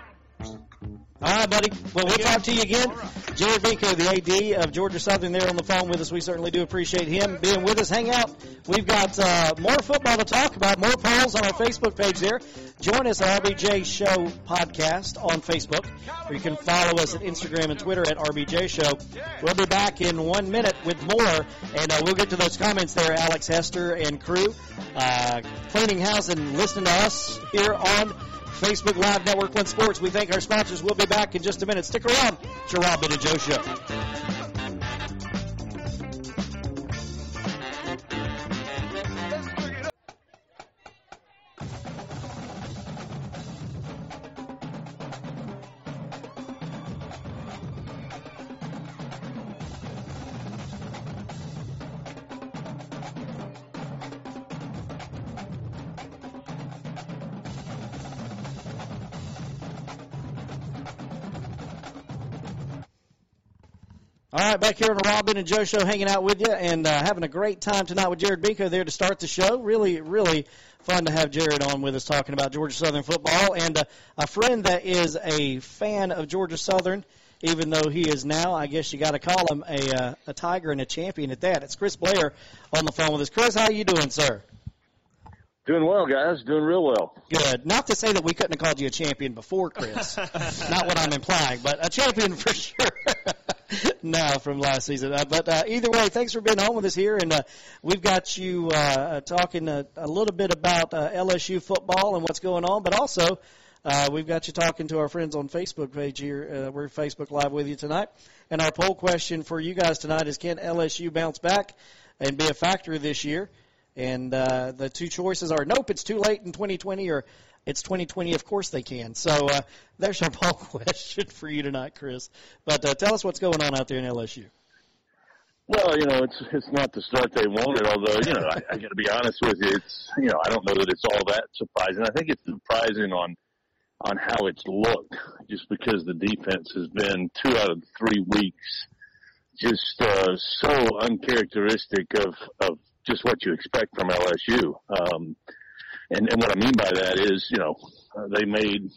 S4: All right, buddy. Well, we'll talk to you again. Jared Benko, the AD of Georgia Southern, there on the phone with us. We certainly do appreciate him being with us. Hang out. We've got uh, more football to talk about, more polls on our Facebook page there. Join us at RBJ Show Podcast on Facebook, or you can follow us at Instagram and Twitter at RBJ Show. We'll be back in one minute with more, and uh, we'll get to those comments there, Alex Hester and crew. Uh, cleaning house and listening to us here on Facebook Live Network One Sports. We thank our sponsors. We'll be back in just a minute. Stick around. It's your. All right, back here on the Rob, Ben, and Joe show, hanging out with you and uh, having a great time tonight with Jared Benko there to start the show. Really, really fun to have Jared on with us talking about Georgia Southern football and uh, a friend that is a fan of Georgia Southern, even though he is now, I guess you got to call him a uh, a Tiger and a champion at that. It's Chris Blair on the phone with us. Chris, how are you doing, sir?
S8: Doing well, guys. Doing real well.
S4: Good. Not to say that we couldn't have called you a champion before, Chris. Not what I'm implying, but a champion for sure. now from last season. Uh, but uh, either way, thanks for being home with us here, and uh, we've got you uh, talking a, a little bit about uh, LSU football and what's going on, but also. Uh, we've got you talking to our friends on Facebook page here. Uh, we're Facebook Live with you tonight. And our poll question for you guys tonight is can LSU bounce back and be a factor this year? And uh, the two choices are nope, it's too late in 2020, or it's 2020. Of course they can. So uh, there's our poll question for you tonight, Chris. But uh, tell us what's going on out there in LSU.
S8: Well, you know, it's it's not the start they wanted. Although, you know, I, I got to be honest with you, it's you know, I don't know that it's all that surprising. I think it's surprising on on how it's looked, just because the defense has been two out of three weeks just uh, so uncharacteristic of of just what you expect from LSU. Um, and and what I mean by that is, you know, uh, they made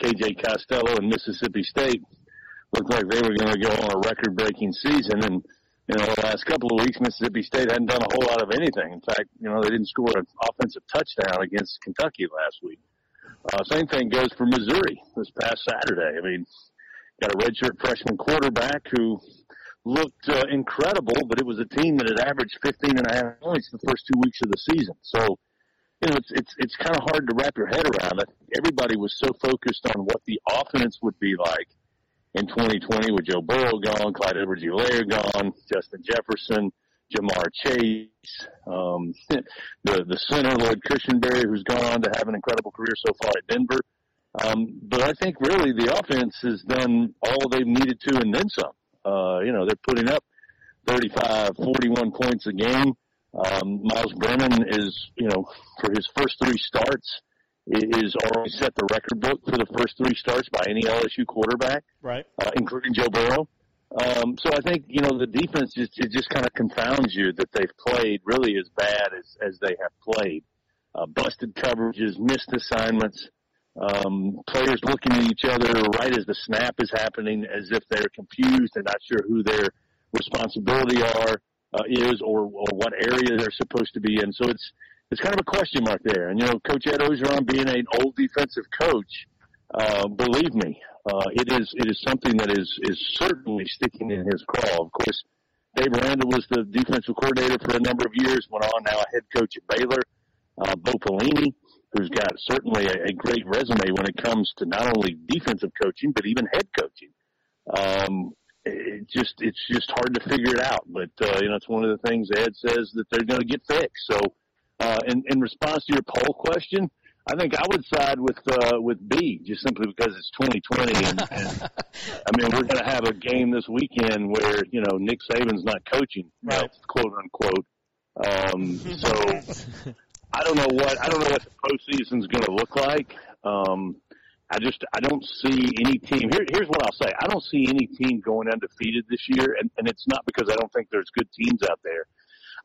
S8: KJ Costello and Mississippi State look like they were going to go on a record breaking season and you know, the last couple of weeks, Mississippi State hadn't done a whole lot of anything. In fact, you know, they didn't score an offensive touchdown against Kentucky last week. Uh, same thing goes for Missouri this past Saturday. I mean, got a redshirt freshman quarterback who looked uh, incredible, but it was a team that had averaged 15 and a half points the first two weeks of the season. So, you know, it's it's it's kind of hard to wrap your head around it. Everybody was so focused on what the offense would be like in 2020 with Joe Burrow gone, Clyde Edwards-Helaire gone, Justin Jefferson, Ja'Marr Chase, um, the the center Lloyd Cushenberry, who's gone on to have an incredible career so far at Denver. Um, but I think really the offense has done all they've needed to and then some. Uh, you know, they're putting up 35, 41 points a game. Um, Myles Brennan is, you know, for his first three starts, is already set the record book for the first three starts by any LSU quarterback,
S4: right?
S8: Uh, including Joe Burrow. Um, so I think you know the defense just it just kind of confounds you that they've played really as bad as as they have played. Uh, busted coverages, missed assignments, um, players looking at each other right as the snap is happening, as if they're confused and not sure who their responsibility are uh, is or or what area they're supposed to be in. So it's it's kind of a question mark there. And you know, Coach Ed Orgeron being an old defensive coach, uh, believe me, uh, it is it is something that is is certainly sticking in his craw. Of course, Dave Aranda was the defensive coordinator for a number of years. Went on now a head coach at Baylor. Uh, Bo Pelini, who's got certainly a great resume when it comes to not only defensive coaching but even head coaching. Um, it just it's just hard to figure it out. But uh, you know, it's one of the things Ed says that they're going to get fixed. So uh, in, in response to your poll question, I think I would side with uh, with B just simply because it's 2020, and, and I mean we're going to have a game this weekend where you know Nick Saban's not coaching, right. quote unquote. Um, so I don't know what I don't know what the postseason's going to look like. Um, I just I don't see any team. Here, here's what I'll say: I don't see any team going undefeated this year, and, and it's not because I don't think there's good teams out there.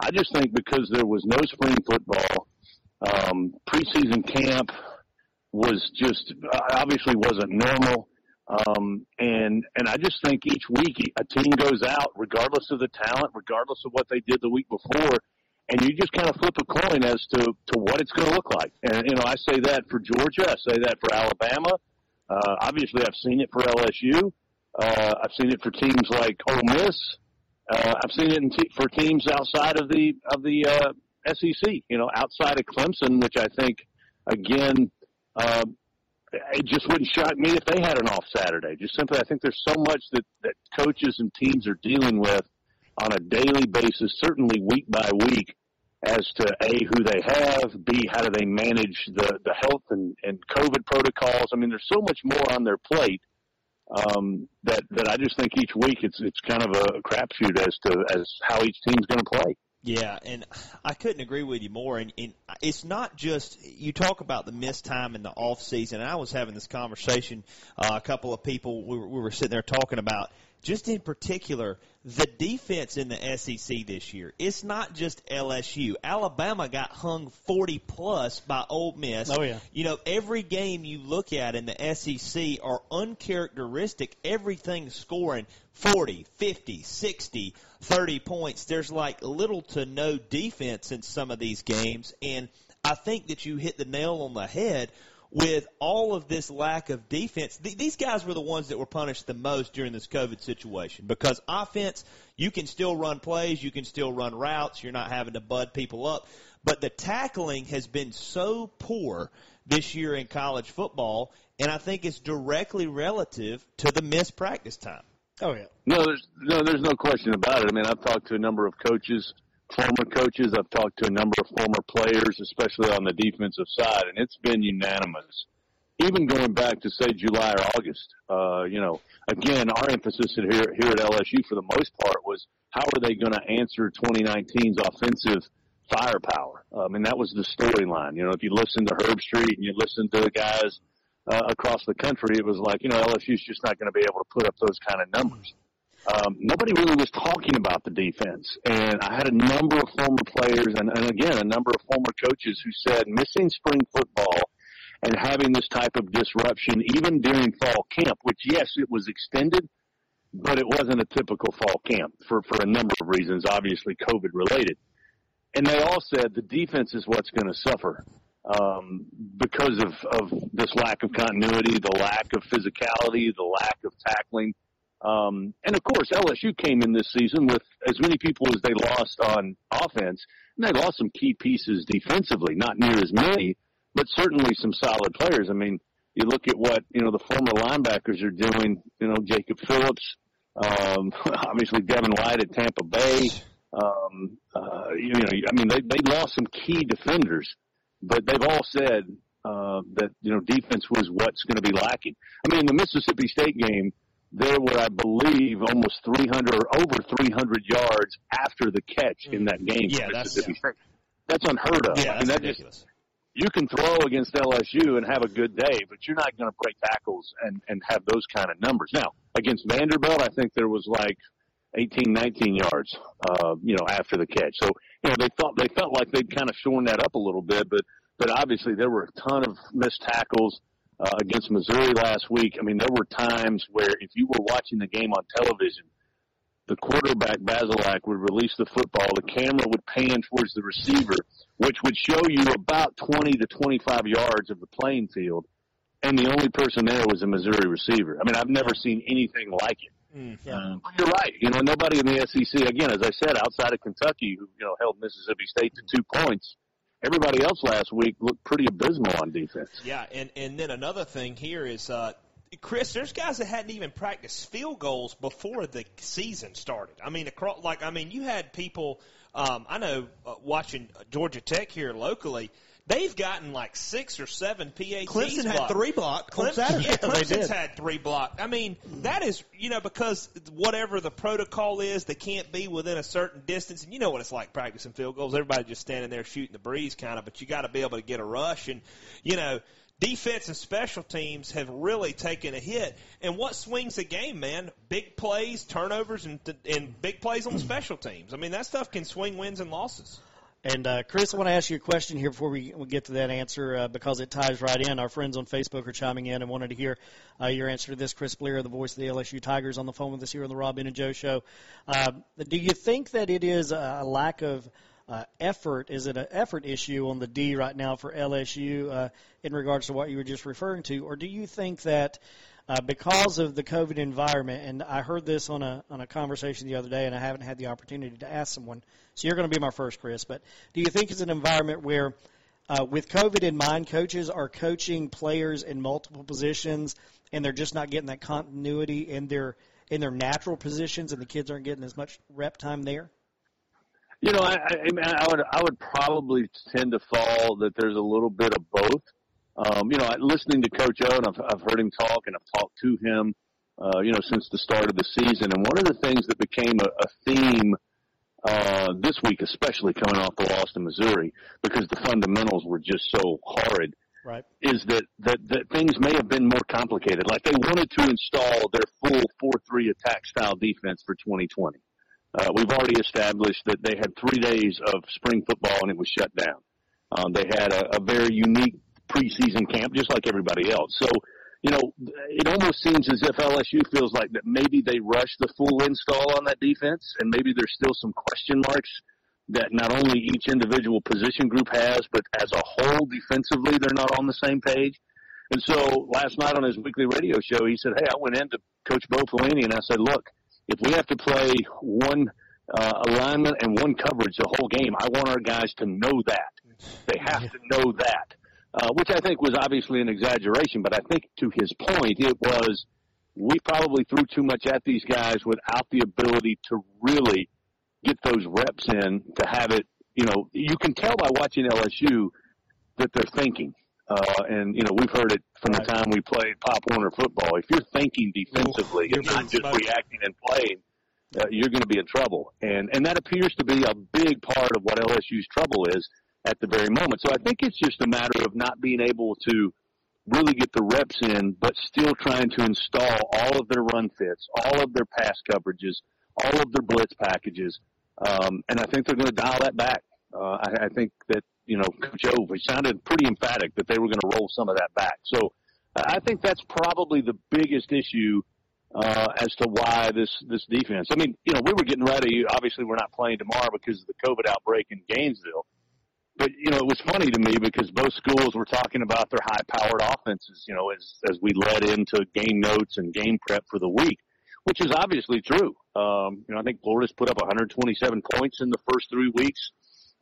S8: I just think because there was no spring football, um, preseason camp was just obviously wasn't normal. Um, and and I just think each week a team goes out, regardless of the talent, regardless of what they did the week before, and you just kind of flip a coin as to to what it's going to look like. And you know, I say that for Georgia, I say that for Alabama. Uh, obviously, I've seen it for LSU. Uh, I've seen it for teams like Ole Miss. Uh, I've seen it in t- for teams outside of the of the uh, SEC. You know, outside of Clemson, which I think again, uh, it just wouldn't shock me if they had an off Saturday. Just simply, I think there's so much that that coaches and teams are dealing with on a daily basis, certainly week by week, as to a who they have, b how do they manage the the health and and COVID protocols. I mean, there's so much more on their plate um, that that I just think each week it's it's kind of a crapshoot as to as how each team's going to play.
S6: Yeah, and I couldn't agree with you more. And, and it's not just you talk about the missed time in the off season. I was having this conversation. Uh, a couple of people we were, we were sitting there talking about just in particular, the defense in the SEC this year. It's not just LSU. Alabama got hung 40 plus by Ole Miss.
S4: Oh, yeah.
S6: You know, every game you look at in the SEC are uncharacteristic. Everything's scoring 40, 50, 60, 30 points. There's like little to no defense in some of these games. And I think that you hit the nail on the head with all of this lack of defense, th- these guys were the ones that were punished the most during this COVID situation because offense, you can still run plays, you can still run routes, you're not having to bud people up. But the tackling has been so poor this year in college football, and I think it's directly relative to the missed practice time.
S4: Oh yeah.
S8: No, there's no, there's no question about it. I mean, I've talked to a number of coaches former coaches. I've talked to a number of former players, especially on the defensive side, and it's been unanimous even going back to say July or August. Uh, you know, again, our emphasis here here at LSU for the most part was how are they going to answer 2019's offensive firepower? I mean, that was the storyline. You know, if you listen to Herbstreit and you listen to the guys uh, across the country, it was like, you know, LSU's just not going to be able to put up those kind of numbers. Um, nobody really was talking about the defense. And I had a number of former players and, and again, a number of former coaches who said missing spring football and having this type of disruption even during fall camp, which yes, it was extended, but it wasn't a typical fall camp for, for a number of reasons, obviously COVID related. And they all said the defense is what's going to suffer um, because of, of this lack of continuity, the lack of physicality, the lack of tackling. Um, and of course, LSU came in this season with as many people as they lost on offense, and they lost some key pieces defensively, not near as many, but certainly some solid players. I mean, you look at what, you know, the former linebackers are doing, you know, Jacob Phillips, um, obviously Devin White at Tampa Bay. Um, uh, you know, I mean, they, they lost some key defenders, but they've all said, uh, that, you know, defense was what's going to be lacking. I mean, the Mississippi State game, there were, I believe, almost 300 or over 300 yards after the catch in that game.
S6: Yeah, that's,
S8: State. That's unheard of.
S6: Yeah,
S8: I mean, that just,
S6: ridiculous.
S8: you can throw against LSU and have a good day, but you're not going to break tackles and, and have those kind of numbers. Now, against Vanderbilt, I think there was like 18, 19 yards, uh, you know, after the catch. So, you know, they thought, they felt like they'd kind of shorn that up a little bit, but, but obviously there were a ton of missed tackles, uh, against Missouri last week. I mean, there were times where if you were watching the game on television, the quarterback Bazelak would release the football, the camera would pan towards the receiver, which would show you about 20 to 25 yards of the playing field, and the only person there was a Missouri receiver. I mean, I've never seen anything like it.
S6: Mm.
S8: Um, but you're right. You know, nobody in the SEC, again, as I said, outside of Kentucky, who you know held Mississippi State to two points. Everybody else last week looked pretty abysmal on defense.
S5: Yeah, and and then another thing here is uh Chris, there's guys that hadn't even practiced field goals before the season started. I mean, across like I mean, you had people. Um, I know uh, watching Georgia Tech here locally, they've gotten like six or seven PATs.
S9: Clemson had three blocked on
S5: Clemson, yeah, Clemson's had three blocked. I mean, that is, you know, because whatever the protocol is, they can't be within a certain distance. And you know what it's like practicing field goals. Everybody just standing there shooting the breeze kind of, but you got to be able to get a rush. And, you know, defense and special teams have really taken a hit. And what swings the game, man? Big plays, turnovers, and, and big plays on special teams. I mean, that stuff can swing wins and losses.
S4: And uh, Chris, I want to ask you a question here before we, we get to that answer uh, because it ties right in. Our friends on Facebook are chiming in and wanted to hear uh, your answer to this. Chris Blair, the voice of the LSU Tigers, on the phone with us here on the Rob and Joe Show. Uh, do you think that it is a lack of uh, effort? Is it an effort issue on the D right now for LSU uh, in regards to what you were just referring to, or do you think that uh, because of the COVID environment, and I heard this on a on a conversation the other day, and I haven't had the opportunity to ask someone. So you're going to be my first, Chris. But do you think it's an environment where, uh, with COVID in mind, coaches are coaching players in multiple positions, and they're just not getting that continuity in their in their natural positions, and the kids aren't getting as much rep time there?
S8: You know, I, I, I would I would probably tend to fall that there's a little bit of both. Um, you know, listening to Coach O, and I've, I've heard him talk, and I've talked to him, uh, you know, since the start of the season. And one of the things that became a, a theme uh, this week, especially coming off the loss to Missouri, because the fundamentals were just so horrid,
S4: Right.
S8: is that, that, that things may have been more complicated. Like they wanted to install their full 4-3 attack style defense for 2020. Uh, we've already established that they had three days of spring football and it was shut down. Um, they had a, a very unique preseason camp, just like everybody else. So, you know, it almost seems as if LSU feels like that maybe they rushed the full install on that defense, and maybe there's still some question marks that not only each individual position group has, but as a whole defensively, they're not on the same page. And so last night on his weekly radio show, he said, "Hey, I went into Coach Bo Pelini and I said, look, if we have to play one uh, alignment and one coverage the whole game, I want our guys to know that. They have to know that." Uh, which I think was obviously an exaggeration, but I think to his point, it was we probably threw too much at these guys without the ability to really get those reps in to have it. You know, you can tell by watching LSU that they're thinking. Uh, and you know we've heard it from right. the time we played Pop Warner football. If you're thinking defensively Ooh, and not just reacting and playing, uh, you're going to be in trouble. And and that appears to be a big part of what LSU's trouble is at the very moment. So I think it's just a matter of not being able to really get the reps in, but still trying to install all of their run fits, all of their pass coverages, all of their blitz packages. Um, and I think they're going to dial that back. Uh, I, I think that, you know, Coach Ove, sounded pretty emphatic that they were going to roll some of that back. So I think that's probably the biggest issue uh, as to why this this defense. I mean, you know, we were getting ready. Obviously, we're not playing tomorrow because of the COVID outbreak in Gainesville. But you know, it was funny to me because both schools were talking about their high-powered offenses. You know, as as we led into game notes and game prep for the week, which is obviously true. Um, you know, I think Florida's put up 127 points in the first three weeks.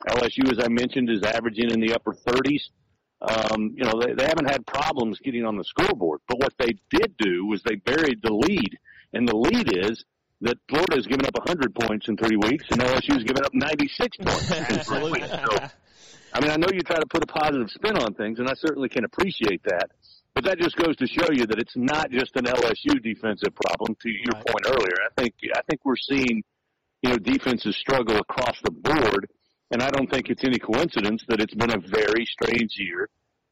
S8: LSU, as I mentioned, is averaging in the upper 30s. Um, you know, they, they haven't had problems getting on the scoreboard. But what they did do was they buried the lead, and the lead is that Florida has given up 100 points in three weeks, and LSU has given up 96 points in three weeks. So, I mean, I know you try to put a positive spin on things, and I certainly can appreciate that. But that just goes to show you that it's not just an LSU defensive problem. To your right. point earlier, I think I think we're seeing you know defenses struggle across the board and I don't think it's any coincidence that it's been a very strange year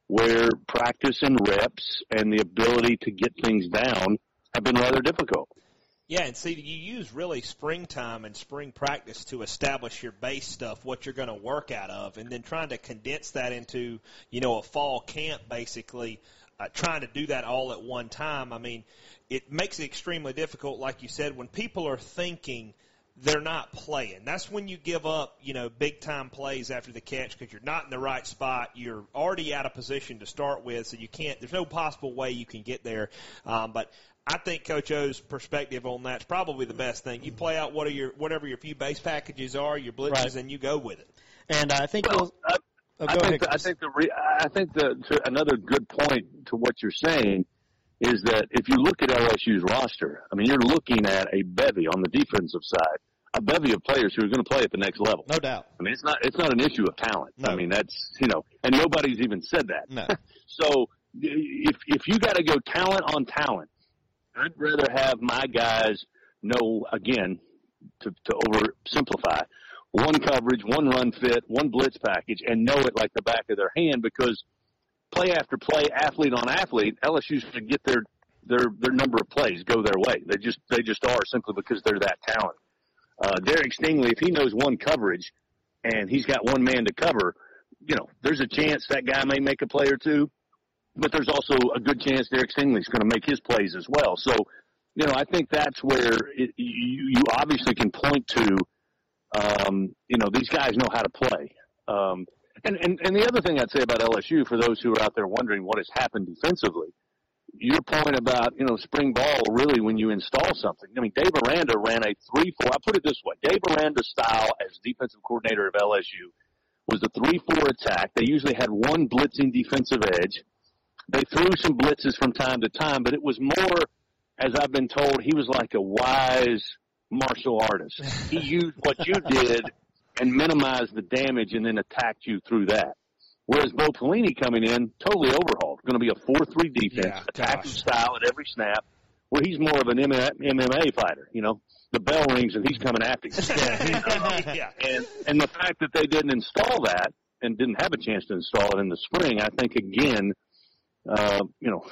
S8: where practice and reps and the ability to get things down have been rather difficult.
S5: Yeah, and see, you use really springtime and spring practice to establish your base stuff, what you're going to work out of, and then trying to condense that into, you know, a fall camp, basically, uh, trying to do that all at one time. I mean, it makes it extremely difficult, like you said, when people are thinking – they're not playing. That's when you give up, you know, big time plays after the catch because you're not in the right spot. You're already out of position to start with, so you can't. There's no possible way you can get there. Um, but I think Coach O's perspective on that's probably the best thing. You play out what are your whatever your few base packages are, your blitzes, right. and you go with it.
S4: And I think well, we'll,
S8: I, oh, I, think the, I think the re, I think the to another good point to what you're saying is that if you look at LSU's roster, I mean, you're looking at a bevy on the defensive side, a bevy of players who are going to play at the next level.
S4: No doubt.
S8: I mean, it's not it's not an issue of talent.
S4: No.
S8: I mean, that's you know, and nobody's even said that.
S4: No.
S8: so if if you got to go talent on talent, I'd rather have my guys know again to to oversimplify one coverage, one run fit, one blitz package, and know it like the back of their hand because play after play, athlete on athlete, LSU's going to get their their their number of plays go their way. They just they just are simply because they're that talented. Uh, Derek Stingley, if he knows one coverage and he's got one man to cover, you know, there's a chance that guy may make a play or two, but there's also a good chance Derek Stingley's going to make his plays as well. So, you know, I think that's where it, you, you obviously can point to, um, you know, these guys know how to play. Um, and, and, and the other thing I'd say about LSU, for those who are out there wondering what has happened defensively, your point about, you know, spring ball really when you install something. I mean, Dave Aranda ran a 3-4. I put it this way. Dave Aranda's style as defensive coordinator of LSU was a 3-4 attack. They usually had one blitzing defensive edge. They threw some blitzes from time to time, but it was more, as I've been told, he was like a wise martial artist. He used what you did and minimized the damage and then attacked you through that. Whereas Bo Pelini coming in, totally overhauled. Going to be a 4-3 defense, yeah, attacking style at every snap, where he's more of an MMA fighter, you know. The bell rings and he's coming after you.
S5: yeah. yeah.
S8: And, and the fact that they didn't install that and didn't have a chance to install it in the spring, I think, again, uh, you know,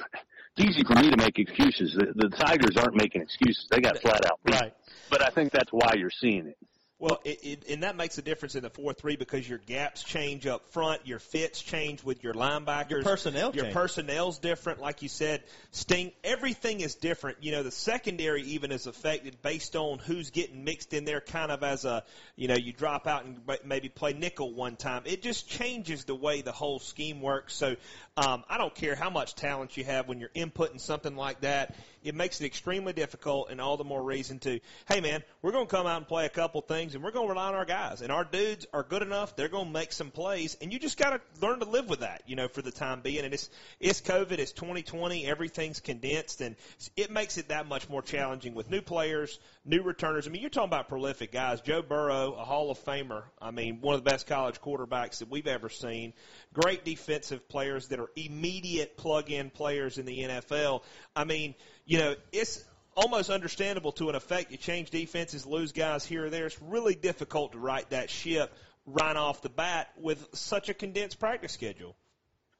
S8: it's easy for me to make excuses. The, the Tigers aren't making excuses. They got flat out beat.
S4: Right.
S8: But I think that's why you're seeing it.
S5: Well, it, it, and that makes a difference in the four three because your gaps change up front, your fits change with your linebackers,
S4: your personnel,
S5: your
S4: change.
S5: personnel's different. Like you said, Sting, everything is different. You know, the secondary even is affected based on who's getting mixed in there, kind of as a, you know, you drop out and maybe play nickel one time. It just changes the way the whole scheme works. So um, I don't care how much talent you have when you're inputting something like that. It makes it extremely difficult, and all the more reason to, hey man, we're going to come out and play a couple things games, and we're going to rely on our guys. And our dudes are good enough; they're going to make some plays, and you just got to learn to live with that, you know, for the time being. And it's it's COVID, it's 2020, everything's condensed, and it makes it that much more challenging with new players, new returners. I mean, you're talking about prolific guys. Joe Burrow, a Hall of Famer. I mean, one of the best college quarterbacks that we've ever seen. Great defensive players that are immediate plug-in players in the NFL. I mean, you know, it's almost understandable to an effect. You change defenses, lose guys here or there. It's really difficult to right that ship right off the bat with such a condensed practice schedule.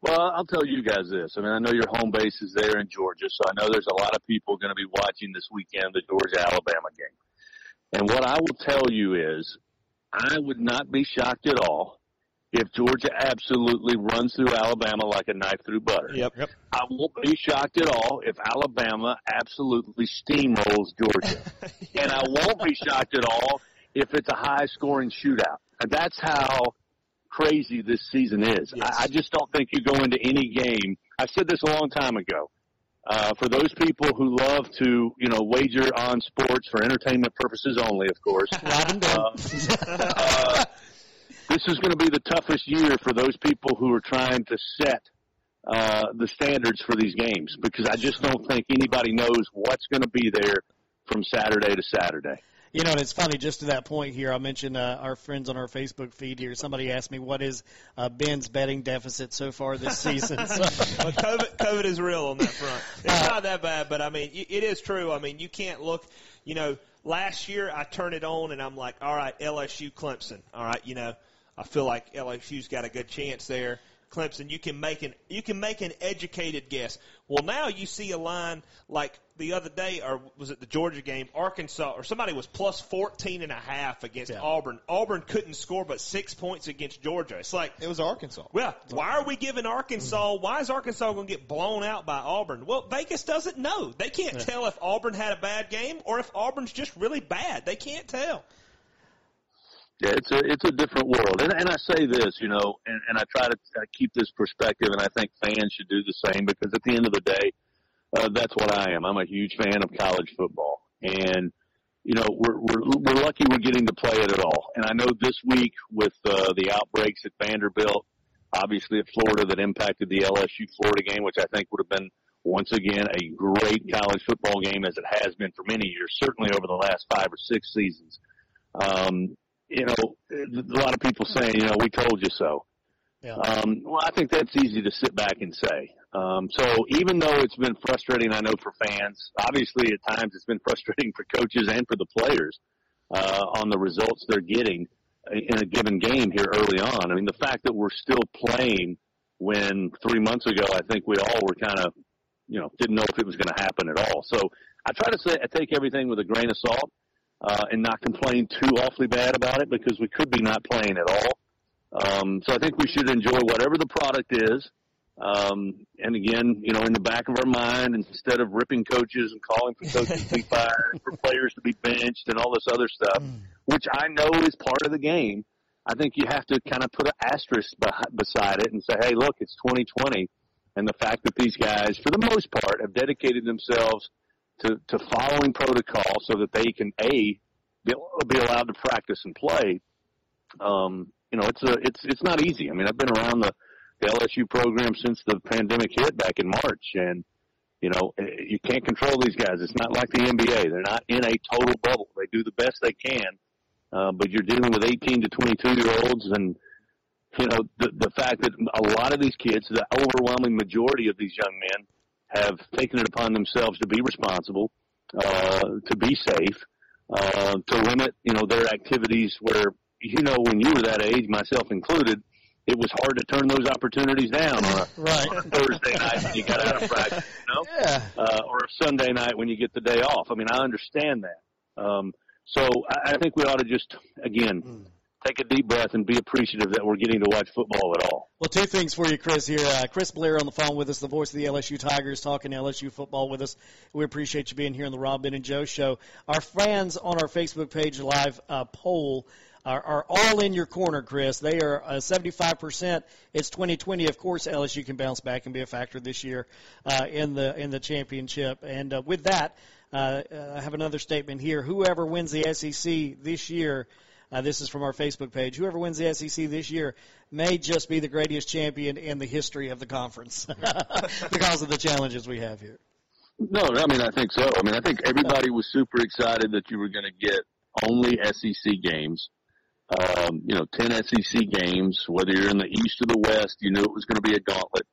S8: Well, I'll tell you guys this. I mean, I know your home base is there in Georgia, so I know there's a lot of people going to be watching this weekend the Georgia Alabama game. And what I will tell you is, I would not be shocked at all if Georgia absolutely runs through Alabama like a knife through butter.
S5: Yep. yep.
S8: I won't be shocked at all if Alabama absolutely steamrolls Georgia. yeah. And I won't be shocked at all if it's a high scoring shootout. And that's how crazy this season is. Yes. I, I just don't think you go into any game. I said this a long time ago. Uh, for those people who love to, you know, wager on sports for entertainment purposes only, of course. uh, uh, this is going to be the toughest year for those people who are trying to set uh, the standards for these games because I just don't think anybody knows what's going to be there from Saturday to Saturday.
S4: You know, and it's funny. Just to that point here, I mentioned uh, our friends on our Facebook feed here. Somebody asked me what is uh, Ben's betting deficit so far this season. So.
S5: well, COVID, COVID is real on that front. It's not that bad, but I mean, it is true. I mean, you can't look. You know, last year I turn it on and I'm like, all right, LSU, Clemson. All right, you know, I feel like LSU's got a good chance there. Clemson, you can make an you can make an educated guess. Well, now you see a line like the other day, or was it the Georgia game? Arkansas or somebody was plus fourteen and a half against yeah. Auburn. Auburn couldn't score but six points against Georgia. It's like
S6: it was Arkansas.
S5: Well, why are we giving Arkansas? Why is Arkansas going to get blown out by Auburn? Well, Vegas doesn't know. They can't yeah. tell if Auburn had a bad game or if Auburn's just really bad. They can't tell.
S8: Yeah, it's a it's a different world, and and I say this, you know, and, and I try to keep this perspective, and I think fans should do the same because at the end of the day, uh, that's what I am. I'm a huge fan of college football, and you know we're we're we're lucky we're getting to play it at all. And I know this week with uh, the outbreaks at Vanderbilt, obviously at Florida, that impacted the LSU Florida game, which I think would have been once again a great college football game as it has been for many years, certainly over the last five or six seasons. Um, you know, a lot of people saying, you know, we told you so. Yeah. Um, well, I think that's easy to sit back and say. Um, so even though it's been frustrating, I know for fans, obviously at times it's been frustrating for coaches and for the players uh, on the results they're getting in a given game here early on. I mean, the fact that we're still playing when three months ago, I think we all were kind of, you know, didn't know if it was going to happen at all. So I try to say, I take everything with a grain of salt uh, and not complain too awfully bad about it because we could be not playing at all. Um, so I think we should enjoy whatever the product is. Um, and again, you know, in the back of our mind, instead of ripping coaches and calling for coaches to be fired, for players to be benched, and all this other stuff, mm. which I know is part of the game, I think you have to kind of put an asterisk beside it and say, hey, look, it's 2020. And the fact that these guys, for the most part, have dedicated themselves to, to following protocol so that they can a be, be allowed to practice and play. Um, you know, it's a it's it's not easy. I mean, I've been around the, the LSU program since the pandemic hit back in March, and you know, eh, you can't control these guys. It's not like the NBA. They're not in a total bubble. They do the best they can, uh, but you're dealing with 18 to 22 year olds, and you know, the the fact that a lot of these kids, the overwhelming majority of these young men, have taken it upon themselves to be responsible, uh, to be safe, uh, to limit, you know, their activities where, you know, when you were that age, myself included, it was hard to turn those opportunities down on a, right. on a Thursday night when you got out of practice, you know,
S4: yeah.
S8: uh, or a Sunday night when you get the day off. I mean, I understand that. Um, so I, I think we ought to just, again, mm take a deep breath and be appreciative that we're getting to watch football at all.
S4: Well, two things for you, Chris. Here, uh, Chris Blair on the phone with us, the voice of the LSU Tigers, talking LSU football with us. We appreciate you being here on the Rob Ben and Joe Show. Our fans on our Facebook page live uh, poll. Are, are all in your corner, Chris. They are uh, 75%. It's 2020. Of course, LSU can bounce back and be a factor this year uh, in the in the championship. And uh, with that, uh, I have another statement here. Whoever wins the SEC this year Uh, this is from our Facebook page. Whoever wins the SEC this year may just be the greatest champion in the history of the conference because of the challenges we have here.
S8: No, I mean I think so. I mean I think everybody was super excited that you were going to get only SEC games. Um, you know, ten SEC games. Whether you're in the East or the West, you knew it was going to be a gauntlet.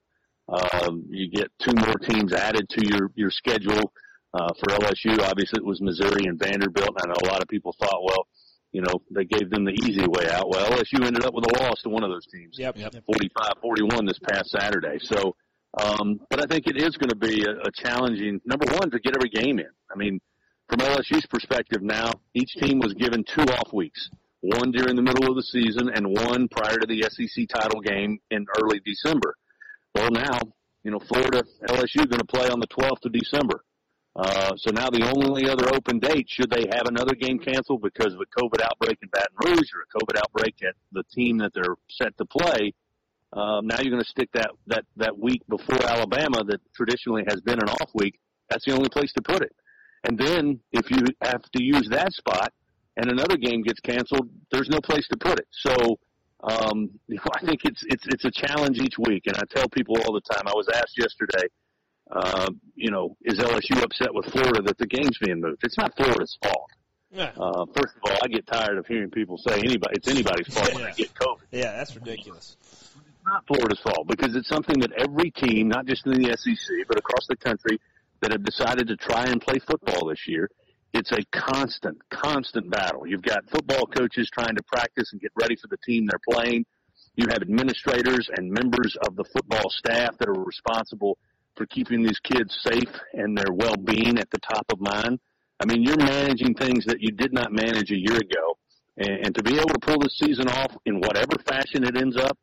S8: Um, you get two more teams added to your your schedule. Uh, for LSU, obviously it was Missouri and Vanderbilt. And I know a lot of people thought, well, you know, they gave them the easy way out. Well, LSU ended up with a loss to one of those teams.
S5: Yep. yep.
S8: 45-41 this past Saturday. So, um, but I think it is going to be a, a challenging, number one, to get every game in. I mean, from LSU's perspective now, each team was given two off weeks. One during the middle of the season and one prior to the SEC title game in early December. Well, now, you know, Florida, LSU going to play on the 12th of December. Uh, so now the only other open date, should they have another game canceled because of a COVID outbreak in Baton Rouge or a COVID outbreak at the team that they're set to play, um, now you're going to stick that, that, that week before Alabama that traditionally has been an off week. That's the only place to put it. And then if you have to use that spot and another game gets canceled, there's no place to put it. So, um, you know, I think it's, it's, it's a challenge each week. And I tell people all the time, I was asked yesterday, uh, you know, is LSU upset with Florida that the game's being moved? It's not Florida's fault.
S5: Yeah.
S8: Uh, first of all, I get tired of hearing people say anybody it's anybody's fault when they get COVID.
S5: Yeah, that's ridiculous.
S8: It's not Florida's fault because it's something that every team, not just in the SEC, but across the country, that have decided to try and play football this year. It's a constant, constant battle. You've got football coaches trying to practice and get ready for the team they're playing. You have administrators and members of the football staff that are responsible for keeping these kids safe and their well-being at the top of mind. I mean, you're managing things that you did not manage a year ago, and, and to be able to pull this season off in whatever fashion it ends up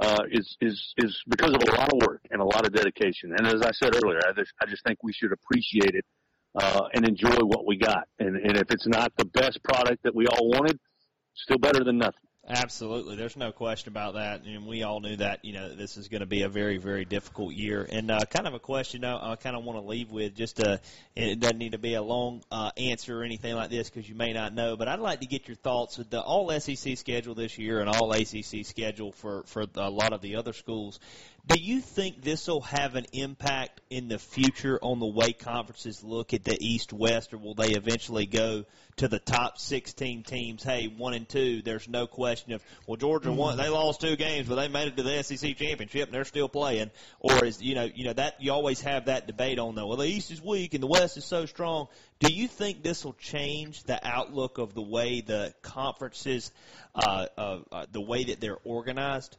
S8: uh, is is is because of a lot of work and a lot of dedication. And as I said earlier, I just I just think we should appreciate it uh, and enjoy what we got. And, and if it's not the best product that we all wanted, still better than nothing.
S6: Absolutely, there's no question about that, and we all knew that. You know, this is going to be a very, very difficult year, and uh, kind of a question I, I kind of want to leave with. Just uh, it doesn't need to be a long uh, answer or anything like this because you may not know, but I'd like to get your thoughts with the All SEC schedule this year and All ACC schedule for for a lot of the other schools. Do you think this will have an impact in the future on the way conferences look at the East West, or will they eventually go to the top 16 teams? Hey, one and two, there's no question of well, Georgia won, they lost two games, but they made it to the SEC championship and they're still playing. Or is you know you know that you always have that debate on though. Well, the East is weak and the West is so strong. Do you think this will change the outlook of the way the conferences, uh, uh, uh, the way that they're organized?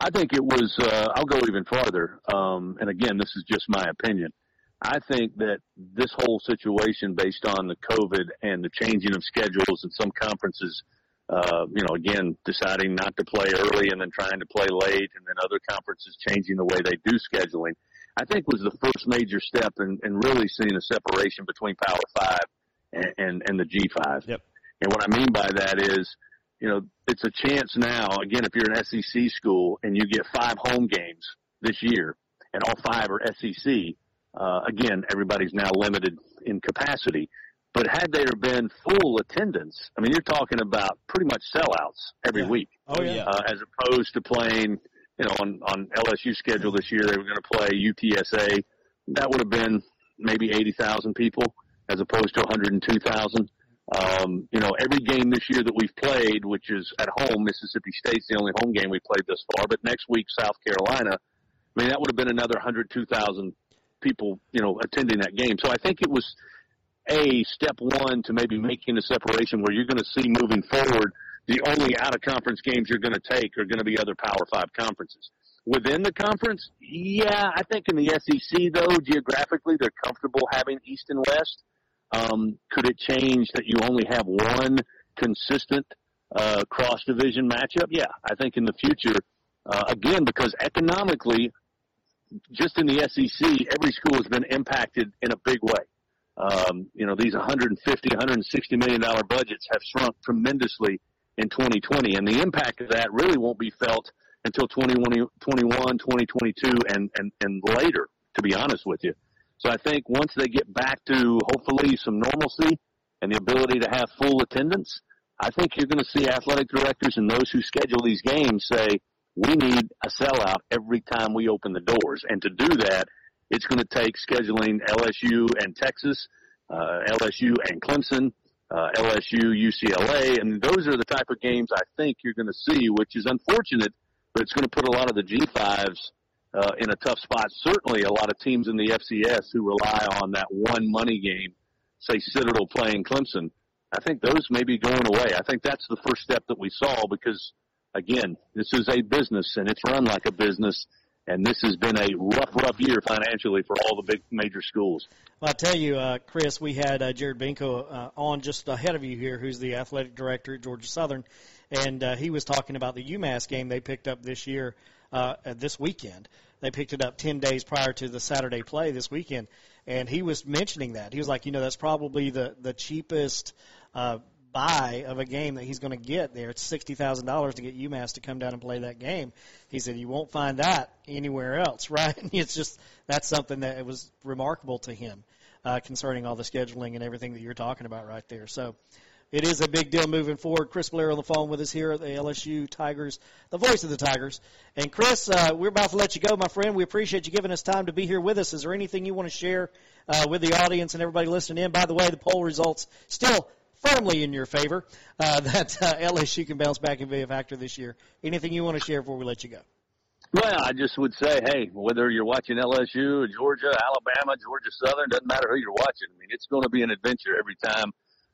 S8: I think it was. Uh, I'll go even farther. Um, and again, this is just my opinion. I think that this whole situation, based on the COVID and the changing of schedules, and some conferences, uh, you know, again deciding not to play early and then trying to play late, and then other conferences changing the way they do scheduling, I think was the first major step in, in really seeing a separation between Power Five and, and, and the G Five.
S6: Yep.
S8: And what I mean by that is, you know, it's a chance now, again, if you're an SEC school and you get five home games this year and all five are SEC, uh, again, everybody's now limited in capacity. But had there been full attendance, I mean, you're talking about pretty much sellouts every
S4: Yeah.
S8: week,
S4: Oh yeah.
S8: uh, as opposed to playing, you know, on, on LSU schedule this year, they were going to play UTSA. That would have been maybe 80,000 people as opposed to 102,000. Um, you know, every game this year that we've played, which is at home, Mississippi State's the only home game we played thus far, but next week, South Carolina, I mean, that would have been another 102,000 people, you know, attending that game. So I think it was a step one to maybe making a separation where you're going to see moving forward the only out of conference games you're going to take are going to be other Power Five conferences. Within the conference, yeah, I think in the SEC though, geographically, they're comfortable having East and West. Um, could it change that you only have one consistent uh, cross division matchup? Yeah, I think in the future, uh, again, because economically, just in the SEC, every school has been impacted in a big way. Um, you know, these 150, 160 million dollar budgets have shrunk tremendously in 2020, and the impact of that really won't be felt until 2021, 2022, and, and, and later, to be honest with you. So I think once they get back to hopefully some normalcy and the ability to have full attendance, I think you're going to see athletic directors and those who schedule these games say, we need a sellout every time we open the doors. And to do that, it's going to take scheduling LSU and Texas, uh, LSU and Clemson, uh, LSU, UCLA, and those are the type of games I think you're going to see, which is unfortunate, but it's going to put a lot of the G5s uh, in a tough spot. Certainly, a lot of teams in the FCS who rely on that one money game, say Citadel playing Clemson. I think those may be going away. I think that's the first step that we saw because, again, this is a business and it's run like a business and this has been a rough, rough year financially for all the big major schools.
S4: Well, I tell you, uh, Chris, we had uh, Jared Benko uh, on just ahead of you here, who's the athletic director at Georgia Southern, and uh, he was talking about the UMass game they picked up this year, uh, this weekend. They picked it up 10 days prior to the Saturday play this weekend, and he was mentioning that. He was like, you know, that's probably the, the cheapest uh, buy of a game that he's going to get there. It's sixty thousand dollars to get UMass to come down and play that game. He said you won't find that anywhere else, right? It's just that's something that it was remarkable to him uh, concerning all the scheduling and everything that you're talking about right there. So it is a big deal moving forward. Chris Blair on the phone with us here at the LSU Tigers, the voice of the Tigers. And Chris, uh, we're about to let you go, my friend. We appreciate you giving us time to be here with us. Is there anything you want to share uh, with the audience and everybody listening in? By the way, the poll results still firmly in your favor uh, that uh, LSU can bounce back and be a factor this year. Anything you want to share before we let you go?
S8: Well, I just would say, hey, whether you're watching LSU, Georgia, Alabama, Georgia Southern, doesn't matter who you're watching. I mean, it's going to be an adventure every time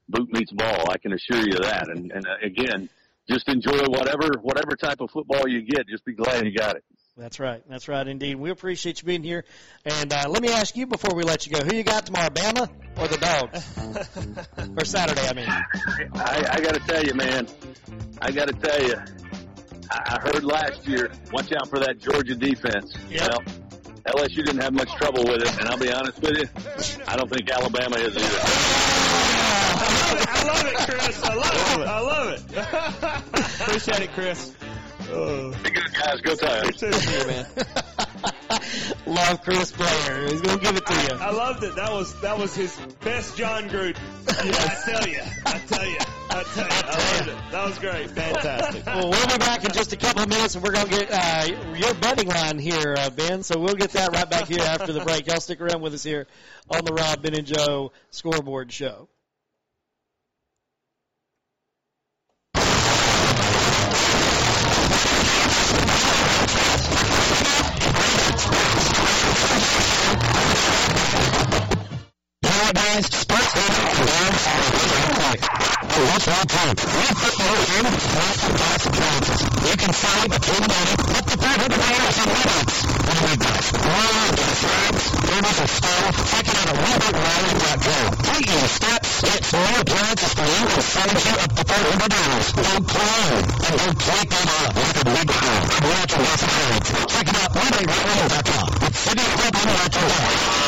S8: boot meets ball. I can assure you that. And, and uh, again, just enjoy whatever whatever type of football you get. Just be glad you got it.
S4: That's right. That's right, indeed. We appreciate you being here. And uh, let me ask you before we let you go, who you got tomorrow, Bama or the Dogs? or Saturday, I mean.
S8: I, I got to tell you, man. I got to tell you. I heard last year, watch out for that Georgia defense.
S4: Yep.
S8: Well, LSU didn't have much trouble with it, and I'll be honest with you, I don't think Alabama is either.
S5: I love it, Chris. I love it. I love it. Appreciate it, Chris.
S8: Uh, Be good, guys. Go Tigers.
S5: man.
S4: Love Chris Blair. He's gonna give it to you.
S5: I loved it. That was that was his best Jon Gruden. I tell you. I tell you. I tell you. I loved it. That was great. Fantastic.
S4: Well, we'll be back in just a couple of minutes, and we're gonna get uh, your betting line here, uh, Ben. So we'll get that right back here after the break. Y'all stick around with us here on the Rob Ben and Joe Scoreboard Show.
S9: Paradise Sports and the wrong time? We put more in and class appliances. You can save a team up to $500 in minutes. What do we got? And stove. Check out at WeberWiring.com. Three year steps, get four appliances for you and save you up to $500. Don't play. And don't take like a big appliances. Check it out at. It's City of Eyeballs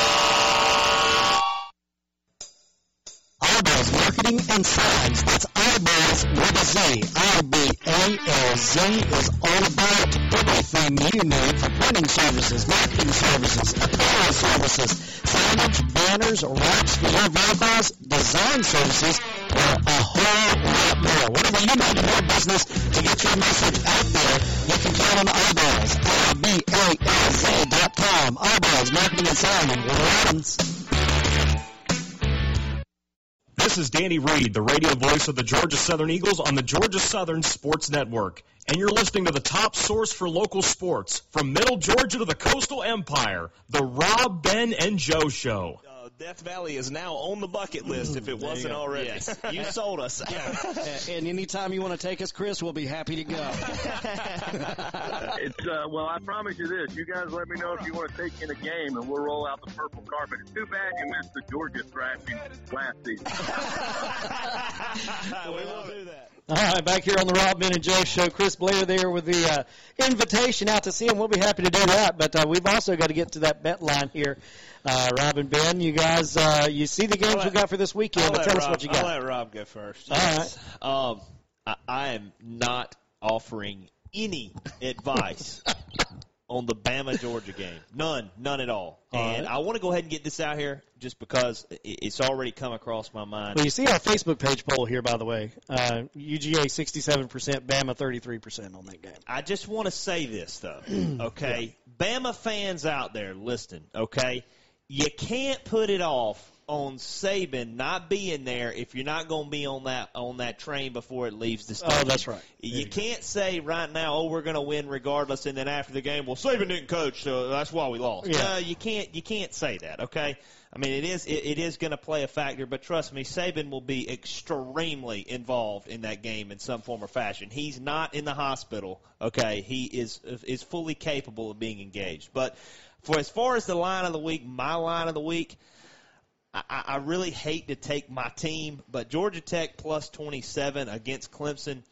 S9: Marketing and Signs. That's Eyeballs with a Z. I-B-A-L-Z is all about everything you need for printing services, marketing services, apparel services, signage, banners, wraps for your vehicles, design services, or a whole lot more. Whatever you need in your business to get your message out there, you can count on Eyeballs. I-B-A-L-Z dot com. Eyeballs Marketing and Signs. Will Adams.
S10: This is Danny Reed, the radio voice of the Georgia Southern Eagles on the Georgia Southern Sports Network. And you're listening to the top source for local sports from Middle Georgia to the Coastal Empire, the Rob, Ben, and Joe Show.
S5: Death Valley is now on the bucket list if it wasn't already.
S6: Yes, you sold us.
S4: and anytime you want to take us, Chris, we'll be happy to go.
S8: It's uh, well, I promise you this: you guys let me know if you want to take in a game, and we'll roll out the purple carpet. It's too bad you missed the Georgia thrashing last season.
S5: we will do that.
S4: All right, back here on the Rob Ben and Joe show, Chris Blair there with the uh, invitation out to see him. We'll be happy to do that, but uh, we've also got to get to that bet line here. Uh, Rob and Ben, you guys, uh, you see the games we got for this weekend.
S5: I'll
S4: But
S5: let
S4: tell
S5: Rob,
S4: us what you got.
S5: I'll let Rob go first.
S4: All right.
S6: Um, I, I am not offering any advice on the Bama Georgia game. None, none at all.
S4: All
S6: and
S4: right.
S6: I want to go ahead and get this out here just because it- it's already come across my mind.
S4: Well, you see our Facebook page poll here, by the way. Uh, UGA 67%, Bama 33% on that game.
S6: I just want to say this though, okay? Bama fans out there listening, okay? You can't put it off on Saban not being there if you're not going to be on that on that train before it leaves the stadium.
S4: Oh, that's right. There
S6: You
S4: you
S6: can't say right now, "Oh, we're going to win regardless," and then after the game, "Well, Saban didn't coach, so that's why we lost."
S4: Yeah.
S6: No, you can't. You can't say that. Okay. I mean, it is it, it is going to play a factor, but trust me, Saban will be extremely involved in that game in some form or fashion. He's not in the hospital. Okay, he is is fully capable of being engaged. But for as far as the line of the week, my line of the week. I, I really hate to take my team, but Georgia Tech plus 27 against Clemson.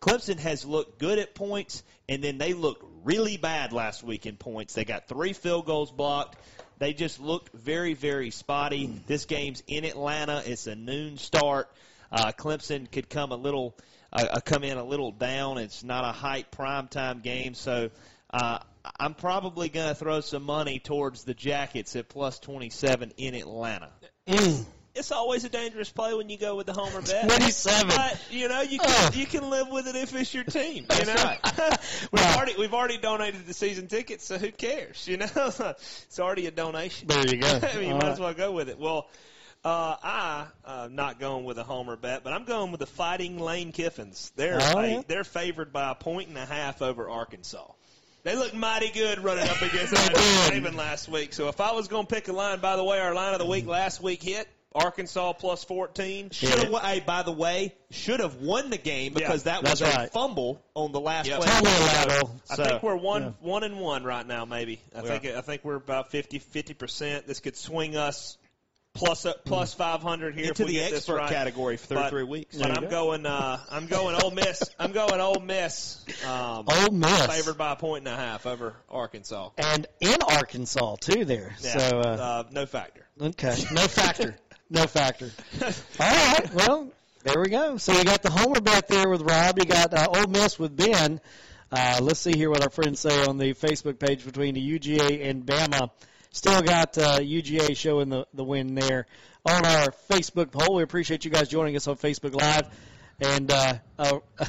S6: Clemson has looked good at points, and then they looked really bad last week in points. They got three field goals blocked. They just looked very, very spotty. This game's in Atlanta. It's a noon start. Uh, Clemson could come a little, uh, uh, come in a little down. It's not a hype primetime game, so uh, I'm probably going to throw some money towards the Jackets at plus 27 in Atlanta.
S5: It's always a dangerous play when you go with the homer bet.
S4: 27.
S5: But you know you can you can live with it if it's your team. You
S6: That's
S5: know,
S6: right.
S5: we've already we've already donated the season tickets, so who cares? You know, it's already a donation.
S4: There you go.
S5: I mean, you
S4: All
S5: might
S4: right.
S5: as well go with it. Well, uh, I uh, not going with a homer bet, but I'm going with the Fighting Lane Kiffins. They're
S4: Oh, yeah.
S5: they're favored by a point and a half over Arkansas. They looked mighty good running up against
S4: They
S5: Iowa last week. So if I was going to pick a line, by the way, our line of the week last week hit Arkansas plus 14.
S6: Should have. won- Hey, by the way, should have won the game because that was
S4: That's
S6: a
S4: right.
S6: fumble on the last
S5: Yep.
S6: play.
S4: Tell me about it.
S5: I think we're one
S4: yeah.
S5: one and one right now. Maybe I
S6: We
S5: think I think we're about 50 percent. This could swing us plus uh, plus 500 here
S6: into the
S5: get this
S6: expert
S5: right.
S6: category for
S5: But-
S6: 33 weeks.
S5: But I'm
S4: go.
S5: going. Uh, I'm going Ole Miss. I'm going Ole Miss. Um,
S4: Ole Miss.
S5: favored by a point and a half over Arkansas.
S4: And in Arkansas, too, there.
S5: Yeah,
S4: So, uh,
S5: uh, no factor.
S4: okay. No factor. No factor. All right. Well, there we go. So we got the homer back there with Rob. You got uh, Ole Miss with Ben. Uh, let's see here what our friends say on the Facebook page between the UGA and Bama. Still got uh, UGA showing the, the win there on our Facebook poll. We appreciate you guys joining us on Facebook Live. And uh, uh,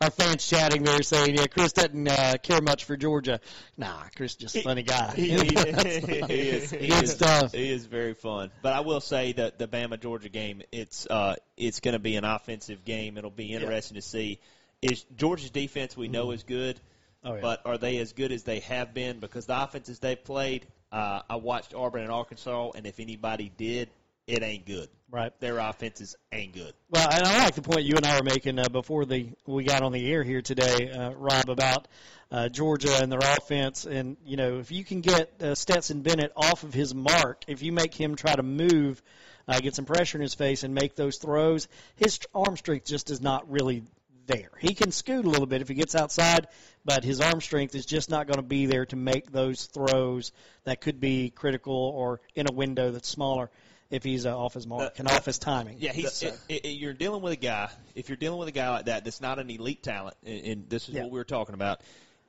S4: our fans chatting there saying, yeah, Chris doesn't uh, care much for Georgia. Nah, Chris is just a funny guy.
S6: he, he, he is, he
S4: Good
S6: is,
S4: stuff.
S6: He is very fun. But I will say that the Bama Georgia game, it's uh, it's going to be an offensive game. It'll be interesting to see. Is Georgia's defense we know is good,
S4: Oh, yeah.
S6: but are they as good as they have been? Because the offenses they've played, uh, I watched Auburn and Arkansas, and if anybody did, it ain't good.
S4: Right.
S6: Their offenses ain't good.
S4: Well, and I like the point you and I were making uh, before the we got on the air here today, uh, Rob, about uh, Georgia and their offense. And you know, if you can get uh, Stetson Bennett off of his mark, if you make him try to move, uh, get some pressure in his face, and make those throws, his arm strength just is not really there. He can scoot a little bit if he gets outside, but his arm strength is just not going to be there to make those throws that could be critical or in a window that's smaller if he's uh, off his mark
S5: The-
S4: and off his timing.
S6: Yeah, he's.
S4: So-
S6: it, it- you're dealing with a guy. If you're dealing with a guy like that, that's not an elite talent, and, and this is
S4: Yeah.
S6: what we were talking about.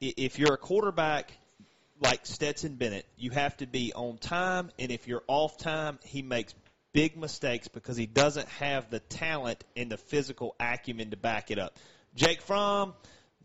S6: If you're a quarterback like Stetson Bennett, you have to be on time, and if you're off time, he makes big mistakes because he doesn't have the talent and the physical acumen to back it up. Jake Fromm.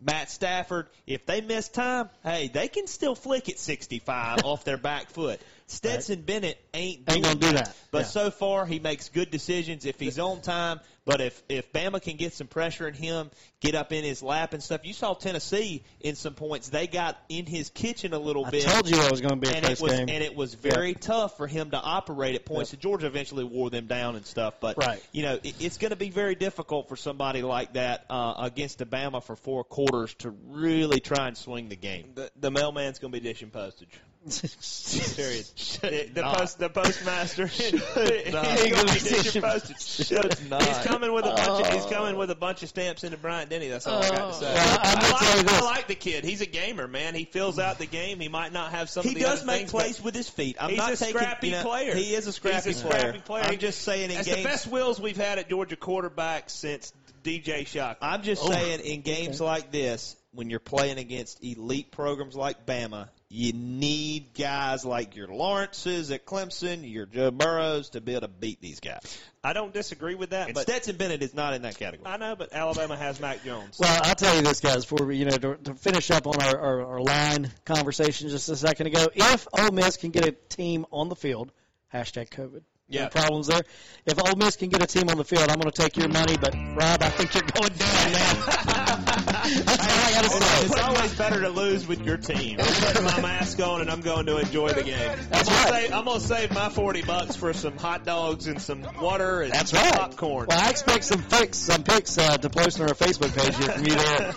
S6: Matt Stafford, if they miss time, hey, they can still flick it 65 off their back foot. Stetson Bennett ain't
S4: Ain't gonna do that.
S6: But
S4: Yeah.
S6: so far, he makes good decisions if he's on time. But if if Bama can get some pressure in him, get up in his lap and stuff. You saw Tennessee in some points; they got in his kitchen a little
S4: I
S6: bit.
S4: told you that was going to be a
S6: and
S4: close
S6: it was
S4: game.
S6: and it was very tough for him to operate at points. And Georgia eventually wore them down and stuff. But
S4: Right.
S6: you know, it, it's going to be very difficult for somebody like that uh, against Alabama for four quarters to really try and swing the game.
S5: The, the mailman's going to be dishing postage. Period. the, the, post, the postmaster. he's going to be dishing postage.
S6: Should not.
S5: He's coming with a bunch. Of, he's coming with a bunch of stamps into Bryant Denny. That's all I got to oh. say.
S4: Well, I'm gonna
S5: I, like. I like the kid. He's a gamer, man. He fills out the game. He might not have some.
S6: He
S5: of the
S6: does
S5: other
S6: make
S5: things,
S6: plays with his feet. I'm
S5: he's
S6: not
S5: a
S6: taking,
S5: scrappy
S6: you know,
S5: player.
S6: He is a scrappy,
S5: He's a
S6: player.
S5: scrappy player.
S6: I'm just saying in
S5: That's
S6: games.
S5: the best wheels we've had at Georgia quarterback since DJ Shock.
S6: I'm just oh. saying in games like this, when you're playing against elite programs like Bama, you need guys like your Lawrences at Clemson, your Joe Burrows to be able to beat these guys.
S5: I don't disagree with that,
S6: And
S5: but
S6: Stetson Bennett is not in that category.
S5: I know, but Alabama has Mac Jones.
S4: Well, I'll tell you this, guys, before we, you know, to, to finish up on our, our, our line conversation just a second ago. If Ole Miss can get a team on the field, hashtag COVID.
S5: Yeah.
S4: Problems there. If Ole Miss can get a team on the field, I'm going to take your money. But Rob, I think you're going down, man. That's all I got to say.
S5: It's always better to lose with your team. I'm putting my mask on and I'm going to enjoy the game.
S4: That's
S5: I'm
S4: right.
S5: Save, I'm going to save my 40 bucks for some hot dogs and some water and
S4: That's
S5: some
S4: right.
S5: popcorn.
S4: Well, I expect some pics, some pics uh, to post on our Facebook page here from you there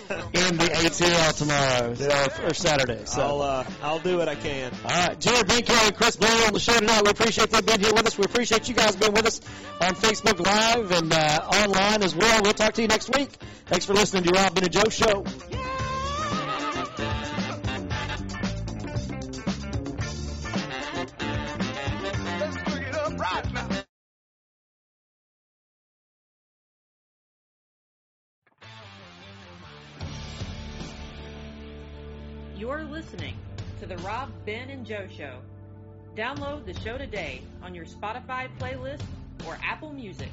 S4: in the ATL tomorrow so, or Saturday. So.
S5: I'll uh, I'll do what I can.
S4: All right, Jared Benko and Chris Blair on the show tonight. We appreciate them being here with us. We appreciate you guys being with us on Facebook Live and uh, online as well. We'll talk to you next week. Thanks for listening to Rob Ben and Joe Show.
S11: You're listening to the Rob, Ben, and Joe Show. Download the show today on your Spotify playlist or Apple Music.